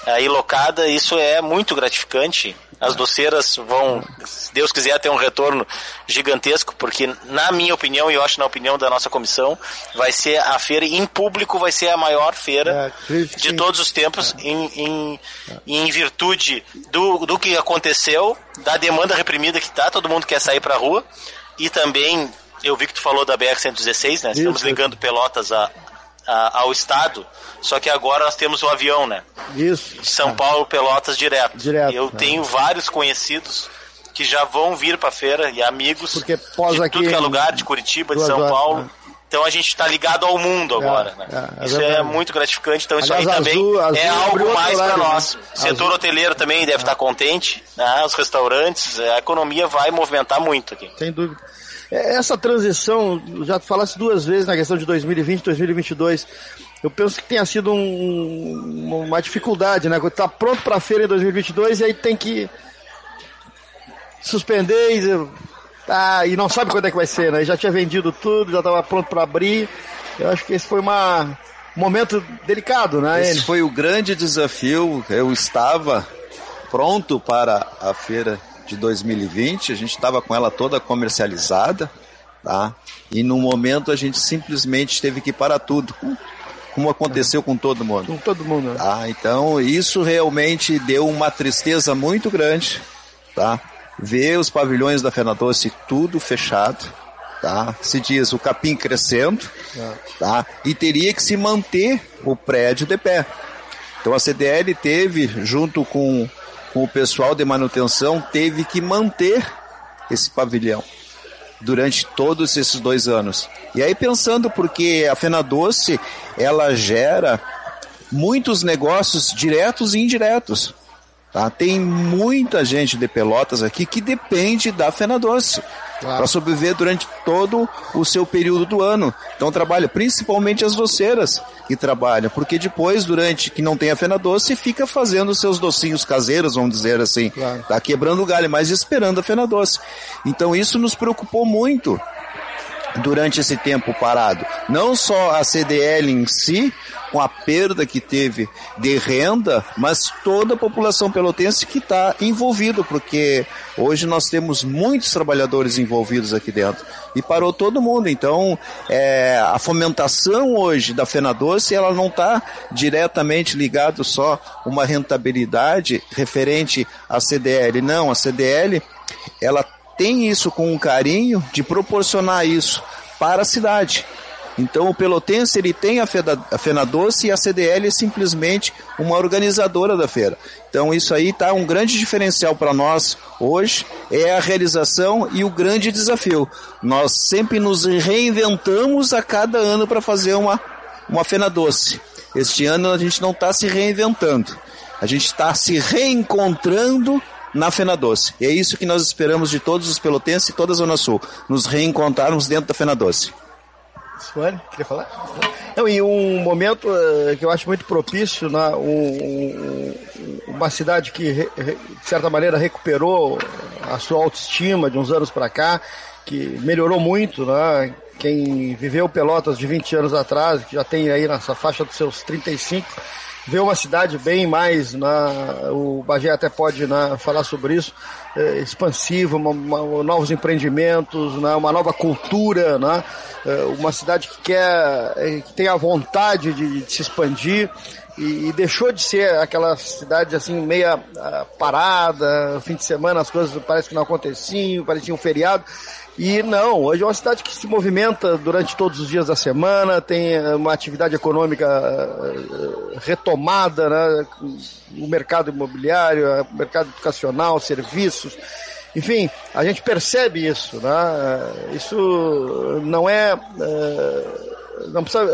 é. aí locada, isso é muito gratificante. As doceiras vão, se Deus quiser, ter um retorno gigantesco, porque na minha opinião, e eu acho na opinião da nossa comissão, vai ser a feira em público, vai ser a maior feira é, de todos os tempos, é. em, em, em virtude do, do que aconteceu, da demanda reprimida que está, todo mundo quer sair para a rua, e também eu vi que tu falou da BR-116, né? Estamos ligando Pelotas a, a, ao estado, só que agora nós temos o avião, né? Isso. De São Paulo, Pelotas direto. Direto. Eu tenho vários conhecidos que já vão vir para feira e amigos Porque pós de aqui tudo que é lugar, de Curitiba, de São horas, Paulo. Né? Então a gente está ligado ao mundo é, agora, né? É, é isso é muito gratificante. Então isso Aliás, aí também azul, azul é algo mais para nós. Né? Setor azul. hoteleiro também deve estar tá contente, né? Os restaurantes, a economia vai movimentar muito aqui. Sem dúvida. É, essa transição, já falasse duas vezes na questão de 2020 2022, eu penso que tenha sido um, uma dificuldade, né? Tá pronto para a feira em 2022 e aí tem que suspender e, ah, e não sabe quando é que vai ser, né? Já tinha vendido tudo, já estava pronto para abrir. Eu acho que esse foi uma, um momento delicado, né? Esse foi o grande desafio. Eu estava pronto para a feira de 2020, a gente estava com ela toda comercializada, tá? E no momento a gente simplesmente teve que parar tudo, como aconteceu com todo mundo. Com todo mundo. Né? Tá? Então isso realmente deu uma tristeza muito grande, tá? Ver os pavilhões da Fena Doce tudo fechado, tá? Se diz o capim crescendo, é. tá? E teria que se manter o prédio de pé. Então a CDL teve, junto com com o pessoal de manutenção, teve que manter esse pavilhão durante todos esses dois anos. E aí pensando porque a Fena Doce, ela gera muitos negócios diretos e indiretos. Tá? Tem muita gente de Pelotas aqui que depende da Fena Doce claro. para sobreviver durante todo o seu período do ano. Então trabalha principalmente as doceiras que trabalham, porque depois, durante que não tem a Fena Doce, fica fazendo seus docinhos caseiros, vamos dizer assim, claro. tá quebrando o galho, mas esperando a Fena Doce. Então isso nos preocupou muito durante esse tempo parado. Não só a CDL em si, com a perda que teve de renda, mas toda a população pelotense que está envolvida, porque hoje nós temos muitos trabalhadores envolvidos aqui dentro. E parou todo mundo. Então, é, a fomentação hoje da Fena Doce, ela não está diretamente ligado só uma rentabilidade referente à CDL. Não, a CDL, ela tem isso com um carinho de proporcionar isso para a cidade. Então o Pelotense ele tem a, Feda, a Fena Doce e a CDL é simplesmente uma organizadora da feira. Então isso aí está um grande diferencial para nós hoje, é a realização e o grande desafio. Nós sempre nos reinventamos a cada ano para fazer uma, uma Fena Doce. Este ano a gente não está se reinventando, a gente está se reencontrando na Fena Doce. E é isso que nós esperamos de todos os pelotenses e toda a Zona Sul, nos reencontrarmos dentro da Fena Doce. Suane, queria falar? Não, e um momento uh, que eu acho muito propício, né, um, uma cidade que, de certa maneira, recuperou a sua autoestima de uns anos para cá, que melhorou muito, né? Quem viveu Pelotas de 20 anos atrás, que já tem aí nessa faixa dos seus 35, vê uma cidade bem mais, né, o Bagé até pode né, falar sobre isso, é, expansiva, uma, uma, novos empreendimentos, né, uma nova cultura, né, é, uma cidade que quer, é, que tem a vontade de, de se expandir e, e, deixou de ser aquela cidade assim meia uh, parada, fim de semana as coisas parece que não aconteciam, parecia um feriado e não, hoje é uma cidade que se movimenta durante todos os dias da semana, tem eh, uma atividade econômica eh, retomada, né? o mercado imobiliário, o mercado educacional, serviços. Enfim, a gente percebe isso, né? Isso não é. Eh, não precisa.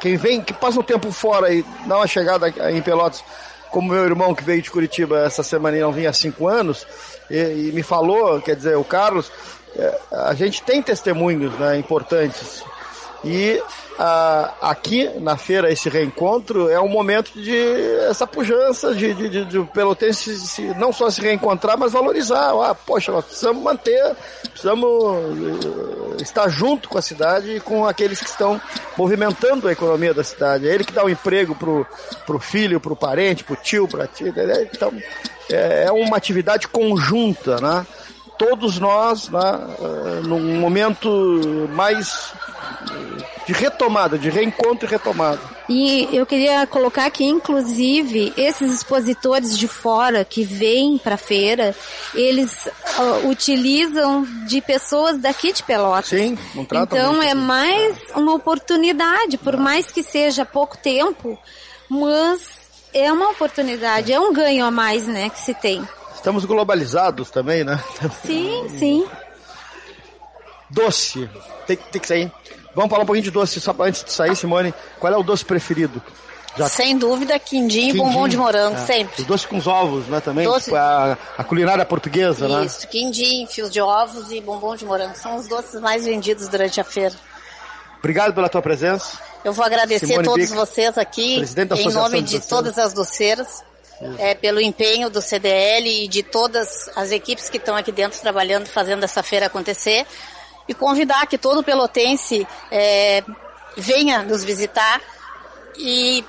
Quem vem, que passa um tempo fora e dá uma chegada em Pelotas, como meu irmão que veio de Curitiba essa semana e não vinha há cinco anos, e, e me falou, quer dizer, o Carlos, a gente tem testemunhos né, importantes. E a, aqui na feira, esse reencontro é um momento de essa pujança de, de, de, de pelotense se, não só se reencontrar, mas valorizar. Ah, poxa, nós precisamos manter, precisamos uh, estar junto com a cidade e com aqueles que estão movimentando a economia da cidade. É ele que dá o um emprego pro, pro filho, pro parente, pro tio, pra tia. Né? Então, é, é uma atividade conjunta, né? Todos nós, né, eh, num momento mais de retomada, de reencontro e retomada. E eu queria colocar aqui, inclusive, esses expositores de fora que vêm para a feira, eles uh, utilizam de pessoas daqui de Pelotas. Sim, um Então é assim. mais uma oportunidade, por mais que seja pouco tempo, mas é uma oportunidade, é um ganho a mais, né, que se tem. Estamos globalizados também, né? Sim, sim. Doce. Tem, tem que sair. Vamos falar um pouquinho de doce, só antes de sair, Simone. Qual é o doce preferido? Já... Sem dúvida, quindim, quindim, e bombom de morango, é. sempre. Os doces com os ovos, né, também? Doce... A, a culinária portuguesa, Isso, né? Isso, quindim, fios de ovos e bombom de morango. São os doces mais vendidos durante a feira. Obrigado pela tua presença. Eu vou agradecer a todos Bica, vocês aqui, em nome de todas as doceiras é, pelo empenho do CDL e de todas as equipes que estão aqui dentro trabalhando, fazendo essa feira acontecer. E convidar que todo pelotense é, venha nos visitar e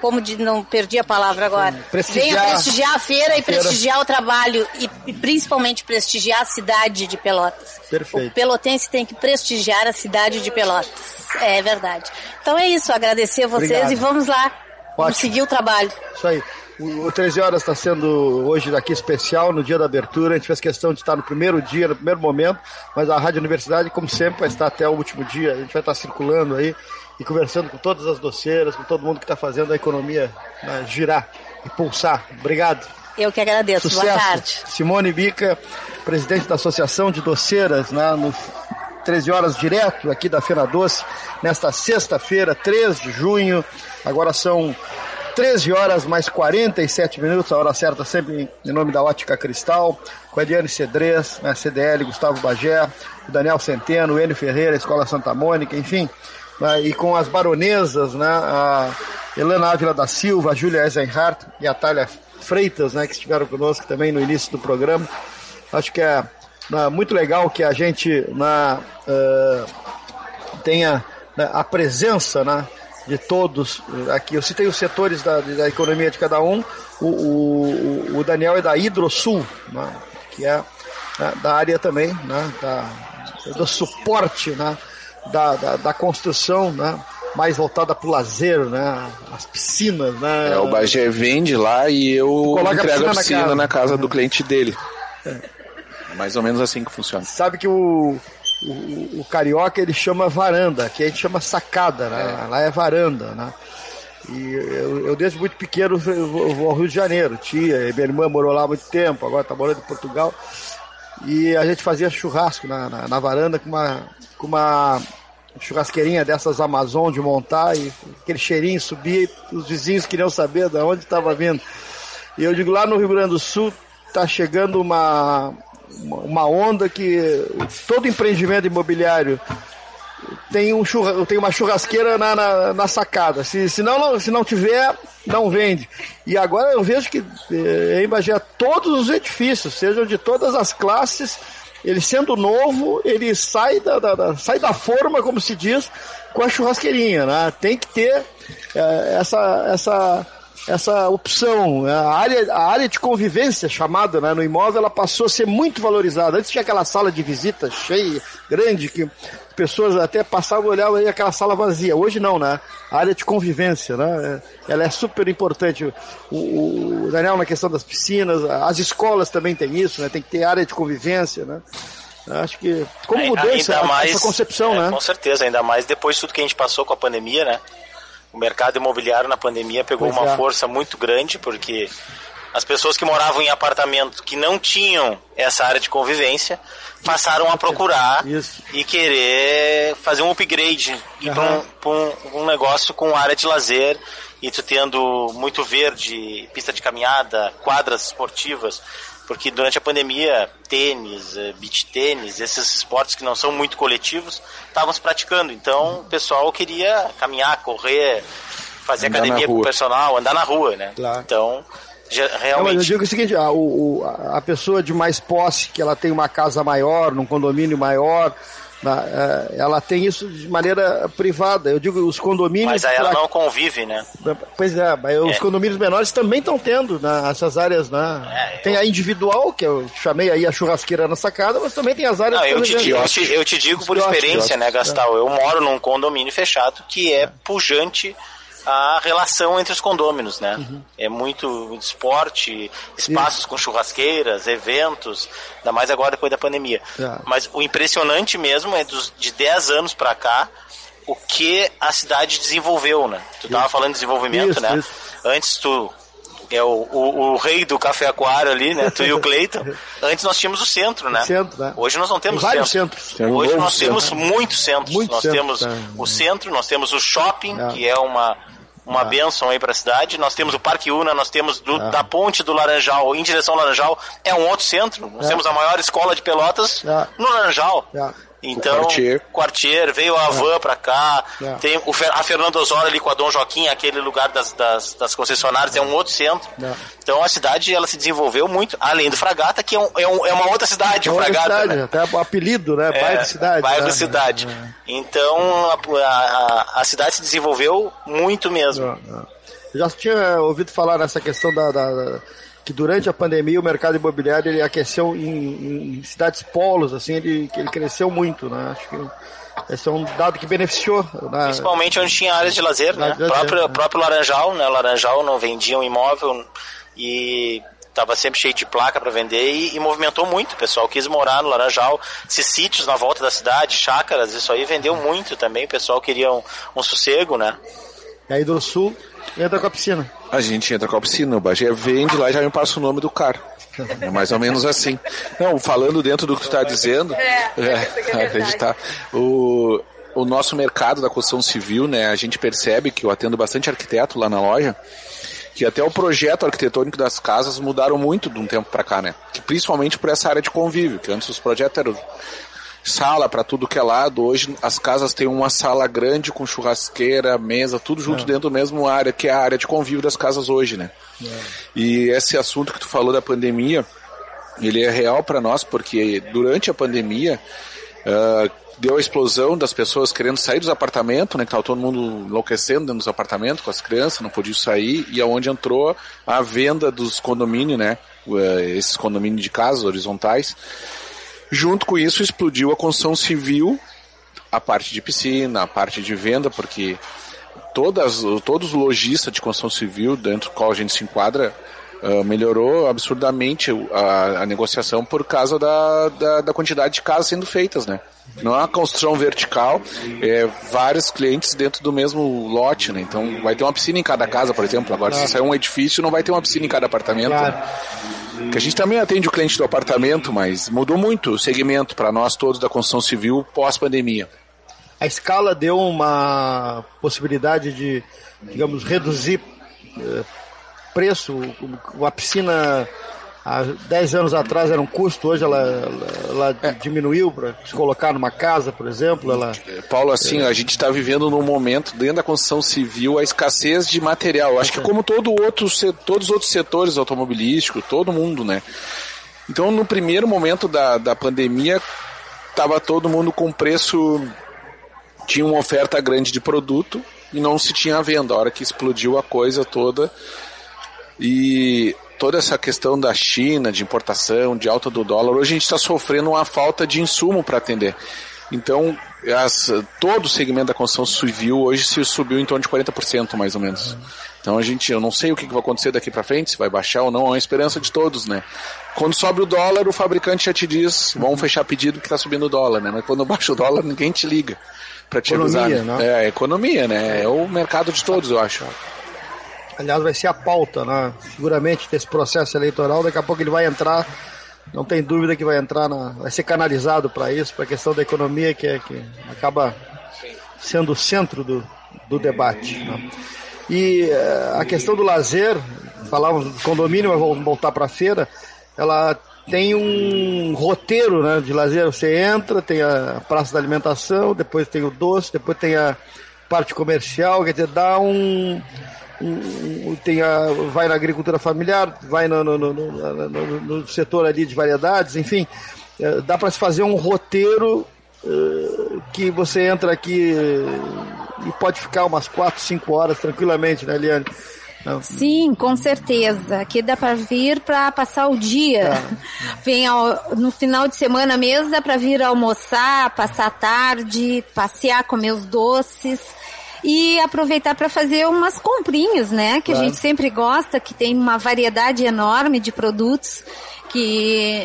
como de, não perdi a palavra agora, prestigiar, venha prestigiar a feira e feira. prestigiar o trabalho e, e, principalmente prestigiar a cidade de Pelotas. Perfeito. O pelotense tem que prestigiar a cidade de Pelotas. É verdade. Então é isso, agradecer a vocês Obrigado. e vamos lá Vamos seguir o trabalho. Isso aí. O, o 13 horas está sendo hoje daqui especial, no dia da abertura. A gente fez questão de estar no primeiro dia, no primeiro momento, mas a Rádio Universidade, como sempre, vai estar até o último dia. A gente vai estar circulando aí e conversando com todas as doceiras, com todo mundo que está fazendo a economia né, girar e pulsar. Obrigado. Eu que agradeço. Sucesso. Boa tarde. Simone Bica, presidente da Associação de Doceiras, né, no 13 horas direto aqui da Feira Doce, nesta sexta-feira, 3 de junho. Agora são 13 horas mais 47 minutos, a hora certa sempre em nome da Ótica Cristal, com a Eliane Cedrez, né, CDL, Gustavo Bagé, o Daniel Centeno, o Enio Ferreira, Escola Santa Mônica, enfim, né, e com as baronesas, né, a Helena Ávila da Silva, a Júlia Eisenhardt e a Thalia Freitas, né, que estiveram conosco também no início do programa. Acho que é né, muito legal que a gente na, uh, tenha né, a presença, né, de todos aqui. Eu citei os setores da, da economia de cada um. O, o, o Daniel é da Hidrosul, né, que é né, da área também, né, da, do suporte né, da, da, da construção, né, mais voltada para o lazer, né, as piscinas. Né, é, o Bagé vende lá e eu entrego a piscina, a piscina na casa, na casa do cliente dele. É. é mais ou menos assim que funciona. Sabe que o o, o, carioca ele chama varanda, que a gente chama sacada, né? É. Lá é varanda, né? E eu, eu, desde muito pequeno eu vou ao Rio de Janeiro, tia, minha irmã morou lá há muito tempo, agora está morando em Portugal. E a gente fazia churrasco na, na, na varanda com uma, com uma churrasqueirinha dessas Amazon de montar e aquele cheirinho subia e os vizinhos queriam saber de onde estava vindo. E eu digo, lá no Rio Grande do Sul está chegando uma, uma onda que todo empreendimento imobiliário tem, um churra, tem uma churrasqueira na, na, na, sacada. Se, se, não, se não tiver, não vende. E agora eu vejo que eh, em Bagé todos os edifícios, sejam de todas as classes, ele sendo novo, ele sai da, da, da sai da forma, como se diz, com a churrasqueirinha. Né? Tem que ter eh, essa, essa essa opção, a área, a área de convivência chamada né, no imóvel, ela passou a ser muito valorizada. Antes tinha aquela sala de visita cheia, grande, que pessoas até passavam e olhavam aí aquela sala vazia. Hoje não, né? A área de convivência, né? Ela é super importante. O, o Daniel na questão das piscinas, as escolas também tem isso, né? Tem que ter área de convivência, né? Acho que como mudou essa, mais, essa concepção, é, né? Com certeza, ainda mais depois de tudo que a gente passou com a pandemia, né? O mercado imobiliário na pandemia pegou pois uma é. força muito grande, porque as pessoas que moravam em apartamento que não tinham essa área de convivência passaram a procurar Isso. e querer fazer um upgrade uhum. para um, um, um, negócio com área de lazer e tu tendo muito verde, pista de caminhada, quadras esportivas porque durante a pandemia, tênis, eh, beach tênis, esses esportes que não são muito coletivos, estavam se praticando. Então, o pessoal queria caminhar, correr, fazer andar academia com o personal, andar na rua, né? Claro. Então, realmente... eu digo o seguinte, a, o, a pessoa de mais posse, que ela tem uma casa maior, num condomínio maior, é, ela tem isso de maneira privada. Eu digo, os condomínios. Mas aí ela pra... não convive, né? Pois é, mas os é. condomínios menores também estão tendo né, essas áreas, né? É, tem a individual, que eu chamei aí a churrasqueira na sacada, mas também tem as áreas. Não, eu, te, eu, te, eu te digo por experiência, né, Gastal? Eu moro num condomínio fechado que é pujante a relação entre os condôminos, né? Uhum. É muito esporte, espaços Isso. com churrasqueiras, eventos, ainda mais agora depois da pandemia. É. Mas o impressionante mesmo é dos, de 10 anos para cá, o que a cidade desenvolveu, né? Tu tava falando de desenvolvimento, isso, né? Isso. Antes tu é o, o, o, rei do café aquário ali, né? Tu e o Cleiton. Antes nós tínhamos o centro, né? Centro, né? Hoje nós não temos Tem vários centro. centros. Hoje nós centro. temos muitos centros. Muito nós centro, temos é. o centro, nós temos o shopping, é. que é uma uma ah. benção aí para a cidade. Nós temos o Parque Una, nós temos do, ah. da ponte do Laranjal em direção ao Laranjal, é um outro centro. Nós é. temos a maior escola de Pelotas é. no Laranjal. É. Então, Quartier. Quartier, veio a van é. pra cá, é. tem o, a Fernando Osório ali com a Dom Joaquim, aquele lugar das, das, das concessionárias, é um outro centro. É. Então a cidade ela se desenvolveu muito, além do Fragata, que é, um, é, um, é uma outra cidade, é o Fragata. Cidade, né? Até o apelido, né? É, bairro cidade. Bairro né? cidade. É. Então a, a, a, cidade se desenvolveu muito mesmo. Eu já tinha ouvido falar nessa questão da, da que durante a pandemia o mercado imobiliário ele aqueceu em, em cidades polos, assim, ele, ele cresceu muito, né? Acho que esse é um dado que beneficiou. Né? Principalmente onde tinha áreas de lazer, né? Próprio, né? próprio Laranjal, né? Laranjal não vendia um imóvel e estava sempre cheio de placa para vender e, e, movimentou muito. O pessoal quis morar no Laranjal, esses sítios na volta da cidade, chácaras, isso aí vendeu muito também. O pessoal queria um, um sossego, né? E aí do sul entra com a piscina. A gente entra com a piscina, o Bagé vende lá e já me passa o nome do cara. É mais ou menos assim. Não, falando dentro do que tu está dizendo, é, é, acreditar. O, o nosso mercado da construção civil, né, a gente percebe que eu atendo bastante arquiteto lá na loja, que até o projeto arquitetônico das casas mudaram muito de um tempo para cá, né? Que principalmente por essa área de convívio, que antes os projetos eram sala para tudo que é lado. Hoje as casas têm uma sala grande com churrasqueira, mesa, tudo junto é. dentro do mesmo área, que é a área de convívio das casas hoje, né? É. E esse assunto que tu falou da pandemia, ele é real para nós porque durante a pandemia uh, deu a explosão das pessoas querendo sair dos apartamentos, né? Que tava todo mundo enlouquecendo dentro dos apartamentos com as crianças, não podia sair, e aonde entrou a venda dos condomínios, né? Uh, esses condomínios de casas horizontais. Junto com isso, explodiu a construção civil, a parte de piscina, a parte de venda, porque todas, todos os lojistas de construção civil, dentro do qual a gente se enquadra, Uh, melhorou absurdamente a, a, negociação por causa da, da, da, quantidade de casas sendo feitas, né? Não é uma construção vertical, é vários clientes dentro do mesmo lote, né? Então vai ter uma piscina em cada casa, por exemplo. Agora, se sair um edifício, não vai ter uma piscina em cada apartamento. Claro. Né? Que a gente também atende o cliente do apartamento, mas mudou muito o segmento para nós todos da construção civil pós-pandemia. A escala deu uma possibilidade de, digamos, reduzir eh, preço. Uma piscina há 10 anos atrás era um custo, hoje ela, ela, ela é. diminuiu para se colocar numa casa, por exemplo. Ela, Paulo, assim, é... a gente está vivendo num momento, dentro da construção civil, a escassez de material. Acho que como todo outro, todos os outros setores automobilísticos, todo mundo, né? Então, no primeiro momento da, da pandemia, estava todo mundo com preço. Tinha uma oferta grande de produto e não se tinha venda. A hora que explodiu a coisa toda, e toda essa questão da China, de importação, de alta do dólar, hoje a gente está sofrendo uma falta de insumo para atender. Então, as, todo o segmento da construção civil hoje se subiu em torno de 40% mais ou menos. Então a gente, eu não sei o que vai acontecer daqui para frente, se vai baixar ou não, é uma esperança de todos, né? Quando sobe o dólar, o fabricante já te diz, vamos fechar pedido que está subindo o dólar, né? Mas quando baixa o dólar, ninguém te liga para te economia, avisar. Né? É, economia, né? É o mercado de todos, eu acho aliás, vai ser a pauta, né? Seguramente desse processo eleitoral. Daqui a pouco ele vai entrar, não tem dúvida que vai entrar, na, vai ser canalizado para isso, para a questão da economia, que, é, que acaba sendo o centro do, do debate. Né? E uh, a questão do lazer, falávamos do condomínio, mas vamos voltar para a feira, ela tem um roteiro né, de lazer. Você entra, tem a praça da alimentação, depois tem o doce, depois tem a parte comercial, quer dizer, dá um, tem a, vai na agricultura familiar, vai no, no, no, no setor ali de variedades, enfim, é, dá para se fazer um roteiro é, que você entra aqui e pode ficar umas 4, 5 horas tranquilamente, né, Eliane? Sim, com certeza. Aqui dá para vir para passar o dia. É. Vem ao, no final de semana mesmo, dá para vir almoçar, passar a tarde, passear, comer os doces e aproveitar para fazer umas comprinhas, né? Que claro. a gente sempre gosta, que tem uma variedade enorme de produtos que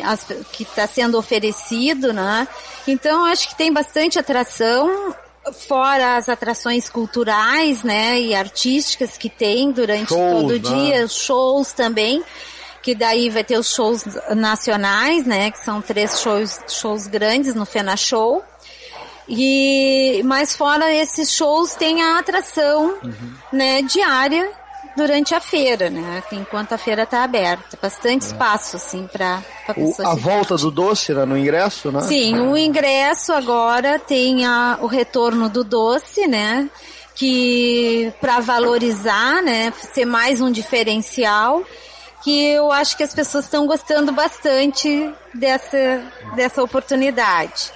que está sendo oferecido, né? Então acho que tem bastante atração fora as atrações culturais, né, e artísticas que tem durante shows, todo o né? dia, shows também, que daí vai ter os shows nacionais, né, que são três shows, shows grandes no Fena Show. E, mas fora esses shows tem a atração, uhum. né, diária durante a feira, né? Enquanto a feira está aberta, bastante é. espaço assim para a volta do doce né, no ingresso, né? Sim, o ingresso agora tem a, o retorno do doce, né? Que para valorizar, né, ser mais um diferencial que eu acho que as pessoas estão gostando bastante dessa dessa oportunidade.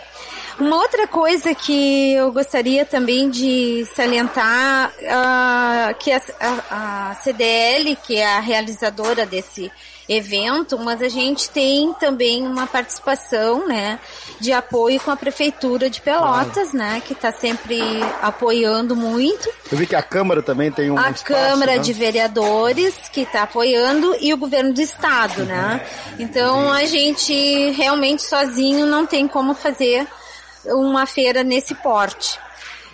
Uma outra coisa que eu gostaria também de salientar, uh, que a, a, a CDL, que é a realizadora desse evento, mas a gente tem também uma participação, né, de apoio com a prefeitura de Pelotas, claro. né, que está sempre apoiando muito. Eu vi que a Câmara também tem um A espaço, Câmara né? de Vereadores que está apoiando e o governo do estado, né. Então a gente realmente sozinho não tem como fazer uma feira nesse porte.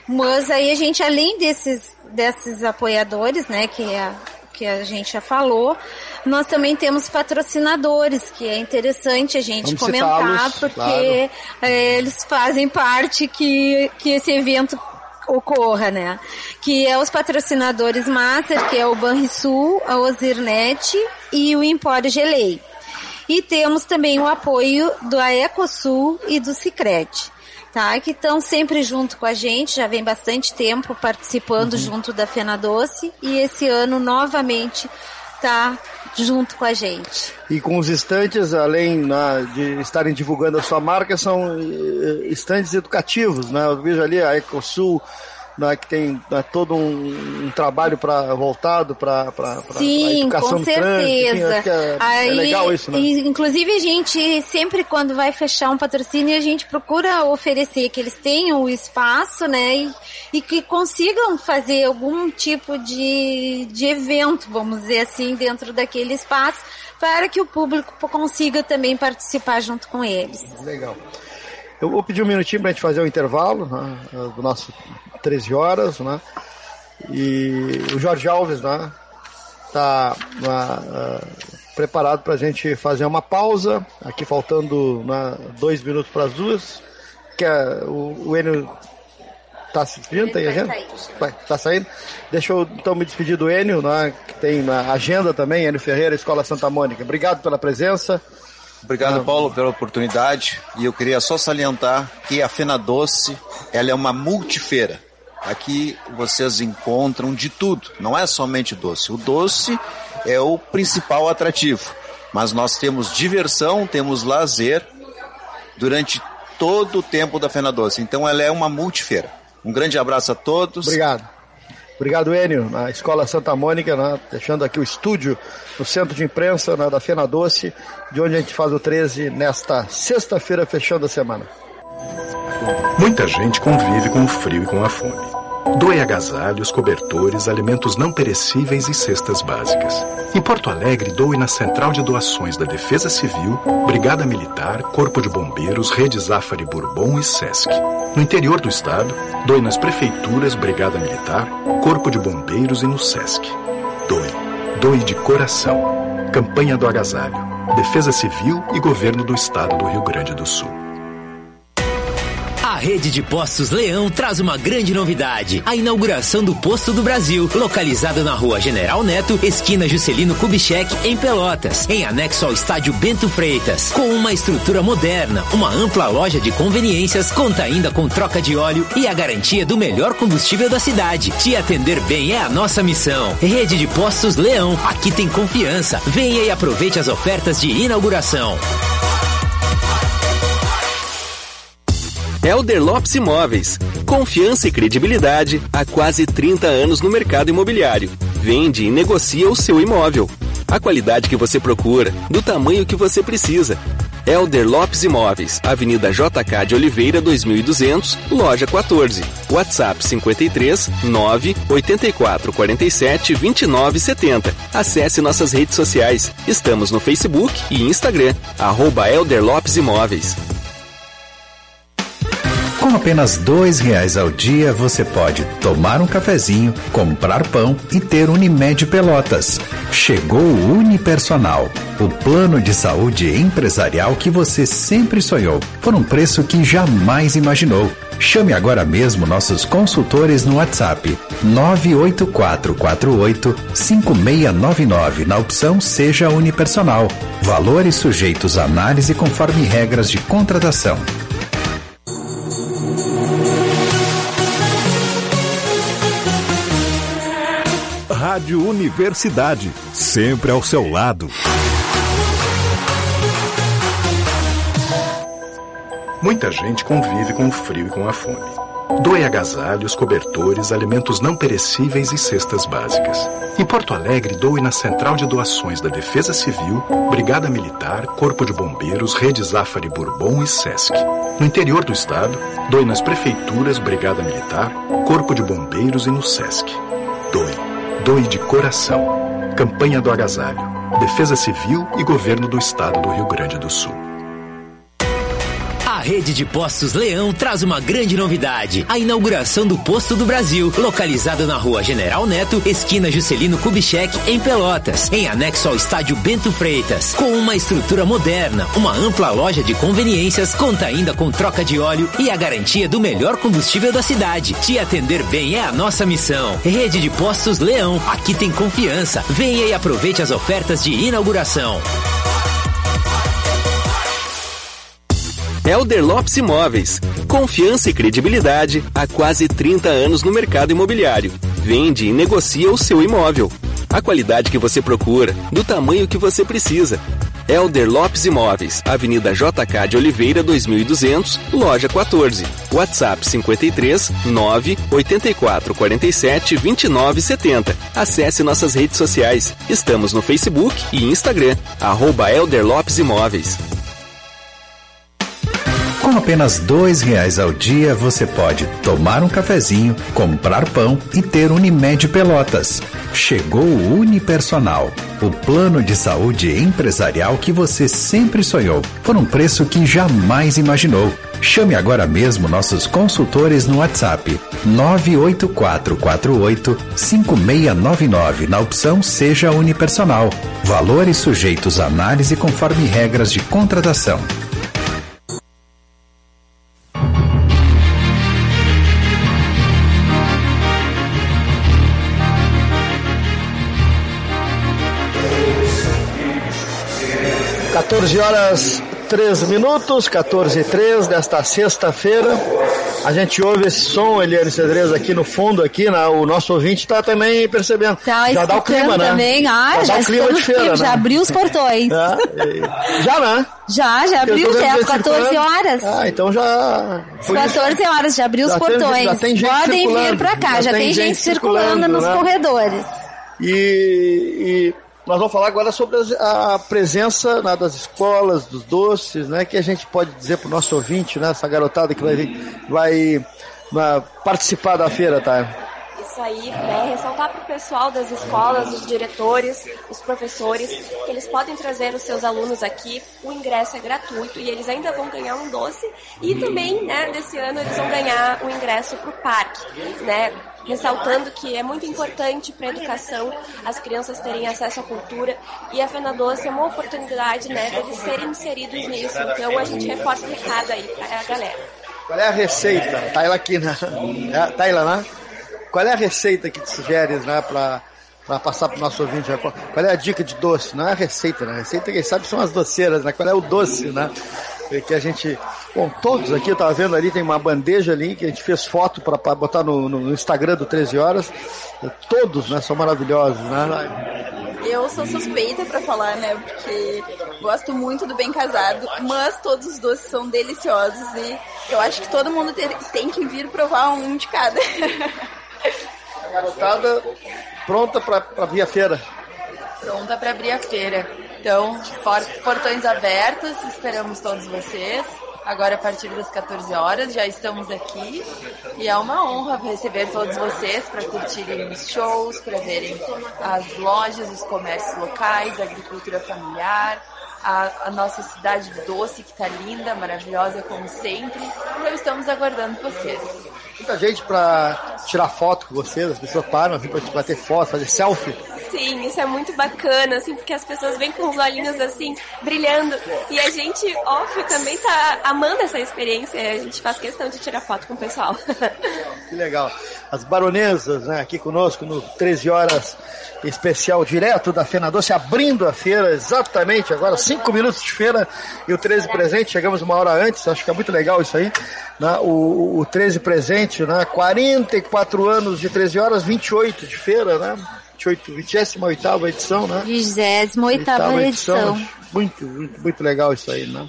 Mas aí a gente, além desses, desses apoiadores, né, que a, que a gente já falou, nós também temos patrocinadores, que é interessante a gente Vamos comentar, porque claro. é, eles fazem parte que, que esse evento ocorra, né? Que é os patrocinadores Master, que é o Banrisul, a Ozirnet e o Empório Gelei. E temos também o apoio do Ecosul e do Cicred tá? Que estão sempre junto com a gente, já vem bastante tempo participando uhum. junto da Fena Doce e esse ano novamente tá junto com a gente. E com os estantes, além né, de estarem divulgando a sua marca, são eh, estantes educativos, né? Eu vejo ali a Ecosul, né, que tem né, todo um, um trabalho para voltado para a educação com certeza. trânsito. Enfim, é, Aí, é, legal isso, né? Inclusive a gente sempre quando vai fechar um patrocínio a gente procura oferecer que eles tenham o espaço, né, e, e que consigam fazer algum tipo de, de evento, vamos dizer assim, dentro daquele espaço para que o público consiga também participar junto com eles. Legal. Eu vou pedir um minutinho para a gente fazer o intervalo né, do nosso 13 horas, né? E o Jorge Alves, né? Tá uh, preparado para a gente fazer uma pausa. Aqui faltando né, dois minutos para as duas. Que o, o Enio tá se despedindo, agenda? Vai, tá saindo. Deixa eu então me despedir do Enio, né, que tem na agenda também, Enio Ferreira, Escola Santa Mônica. Obrigado pela presença. Obrigado, Paulo, pela oportunidade. E eu queria só salientar que a Fena Doce, ela é uma multifeira. Aqui vocês encontram de tudo, não é somente doce. O doce é o principal atrativo, mas nós temos diversão, temos lazer durante todo o tempo da Fena Doce. Então ela é uma multifeira. Um grande abraço a todos. Obrigado. Obrigado, Enio, na Escola Santa Mônica, né, deixando aqui o estúdio no centro de imprensa né, da Fena Doce, de onde a gente faz o 13 nesta sexta-feira, fechando a semana. Muita gente convive com o frio e com a fome. Doe agasalhos, cobertores, alimentos não perecíveis e cestas básicas. Em Porto Alegre, doe na Central de Doações da Defesa Civil, Brigada Militar, Corpo de Bombeiros, Rede Zafari Bourbon e Sesc. No interior do estado, doe nas prefeituras, Brigada Militar, Corpo de Bombeiros e no Sesc. Doe. Doe de coração. Campanha do Agasalho. Defesa Civil e Governo do Estado do Rio Grande do Sul. Rede de postos Leão traz uma grande novidade: a inauguração do Posto do Brasil, localizado na rua General Neto, esquina Juscelino Kubitschek, em Pelotas, em anexo ao estádio Bento Freitas. Com uma estrutura moderna, uma ampla loja de conveniências, conta ainda com troca de óleo e a garantia do melhor combustível da cidade. Te atender bem é a nossa missão. Rede de Postos Leão, aqui tem confiança. Venha e aproveite as ofertas de inauguração. Elder Lopes Imóveis. Confiança e credibilidade há quase 30 anos no mercado imobiliário. Vende e negocia o seu imóvel. A qualidade que você procura, do tamanho que você precisa. Elder Lopes Imóveis, Avenida JK de Oliveira 2200, loja 14. WhatsApp 53 9 84 47 29 70. Acesse nossas redes sociais. Estamos no Facebook e Instagram. Arroba Lopes Imóveis. Com apenas dois reais ao dia, você pode tomar um cafezinho, comprar pão e ter Unimed Pelotas. Chegou o Unipersonal, o plano de saúde empresarial que você sempre sonhou, por um preço que jamais imaginou. Chame agora mesmo nossos consultores no WhatsApp 98448 5699 na opção Seja Unipersonal. Valores sujeitos a análise conforme regras de contratação. Rádio Universidade, sempre ao seu lado. Muita gente convive com o frio e com a fome. Doe agasalhos, cobertores, alimentos não perecíveis e cestas básicas. Em Porto Alegre, doe na Central de Doações da Defesa Civil, Brigada Militar, Corpo de Bombeiros, Rede Zafari Bourbon e Sesc. No interior do estado, doe nas prefeituras, Brigada Militar, Corpo de Bombeiros e no Sesc. Doe. Doe de coração. Campanha do Agasalho. Defesa Civil e Governo do Estado do Rio Grande do Sul. A rede de postos Leão traz uma grande novidade: a inauguração do Posto do Brasil, localizado na rua General Neto, esquina Juscelino Kubitschek, em Pelotas, em anexo ao estádio Bento Freitas. Com uma estrutura moderna, uma ampla loja de conveniências, conta ainda com troca de óleo e a garantia do melhor combustível da cidade. Te atender bem é a nossa missão. Rede de Postos Leão, aqui tem confiança. Venha e aproveite as ofertas de inauguração. Elder Lopes Imóveis. Confiança e credibilidade há quase 30 anos no mercado imobiliário. Vende e negocia o seu imóvel. A qualidade que você procura, do tamanho que você precisa. Elder Lopes Imóveis, Avenida JK de Oliveira 2200, loja 14. WhatsApp 53 9 84 47 29 70. Acesse nossas redes sociais. Estamos no Facebook e Instagram. Arroba Elder Lopes Imóveis. Com apenas dois reais ao dia, você pode tomar um cafezinho, comprar pão e ter Unimed Pelotas. Chegou o Unipersonal, o plano de saúde empresarial que você sempre sonhou, por um preço que jamais imaginou. Chame agora mesmo nossos consultores no WhatsApp 98448 5699 na opção Seja Unipersonal. Valores sujeitos a análise conforme regras de contratação. Quatorze horas 13 minutos, 14 e 3 desta sexta-feira. A gente ouve esse som, Eliane Cedrez, aqui no fundo, aqui, na, o nosso ouvinte está também percebendo. Tá já dá o clima, né? também. Ah, já, dá o clima de feira, né? já abriu os portões. É, já, né? Já, já abriu, já às gente 14 circulando. horas. Ah, então já... Às 14 horas, já abriu os Já tem- portões. já tem gente Podem vir pra cá, já, tem, gente circulando, nos né? corredores. E, e nós vamos falar agora sobre a presença né, das escolas, dos doces, né? Que a gente pode dizer para o nosso ouvinte, né? Essa garotada que vai, vai né, participar da feira, tá? Isso aí, né, ressaltar para o pessoal das escolas, os diretores, os professores, que eles podem trazer os seus alunos aqui, o ingresso é gratuito e eles ainda vão ganhar um doce e também, né, desse ano eles vão ganhar o ingresso para o parque, né, ressaltando que é muito importante para a educação as crianças terem acesso à cultura e a Fena Doce é uma oportunidade, né, deles serem inseridos nisso, então a gente reforça o recado aí para a galera. Qual é a receita? Tá ela aqui, né? É, tá ela, né? Qual é a receita que tu sugeres, né, para para passar para o nosso ouvinte? Qual qual é a dica de doce? Não é a receita, né? A receita, quem sabe, são as doceiras, né? Qual é o doce, né? Que a gente. Bom, todos aqui, eu tava vendo ali, tem uma bandeja ali que a gente fez foto para botar no, no Instagram do 13 Horas. Todos, né? São maravilhosos, né? Eu sou suspeita pra falar, né? Porque gosto muito do bem casado, mas todos os doces são deliciosos e eu acho que todo mundo tem que vir provar um de cada. A garotada pronta para vir à feira. Pronta para abrir a feira. Então, por- portões abertos, esperamos todos vocês. Agora, a partir das 14 horas, já estamos aqui. E é uma honra receber todos vocês para curtirem os shows, para verem as lojas, os comércios locais, a agricultura familiar, a, a nossa cidade doce, que está linda, maravilhosa como sempre. Então, estamos aguardando vocês. Muita gente para tirar foto com vocês, as pessoas param assim, para bater foto, fazer selfie. Sim, isso é muito bacana, assim, porque as pessoas vêm com os olhinhos assim, brilhando. E a gente, óbvio, também tá amando essa experiência. A gente faz questão de tirar foto com o pessoal. Que legal. As baronesas, né, aqui conosco no 13 horas especial direto da Fena Doce, abrindo a feira exatamente agora, 5 minutos de feira e o 13 presente, chegamos uma hora antes, acho que é muito legal isso aí. Né, o, o 13 presente, né, 44 anos de 13 horas, 28 de feira, né? 28, 28 edição, né? 28 Oitava edição. Muito, muito, muito legal isso aí, né?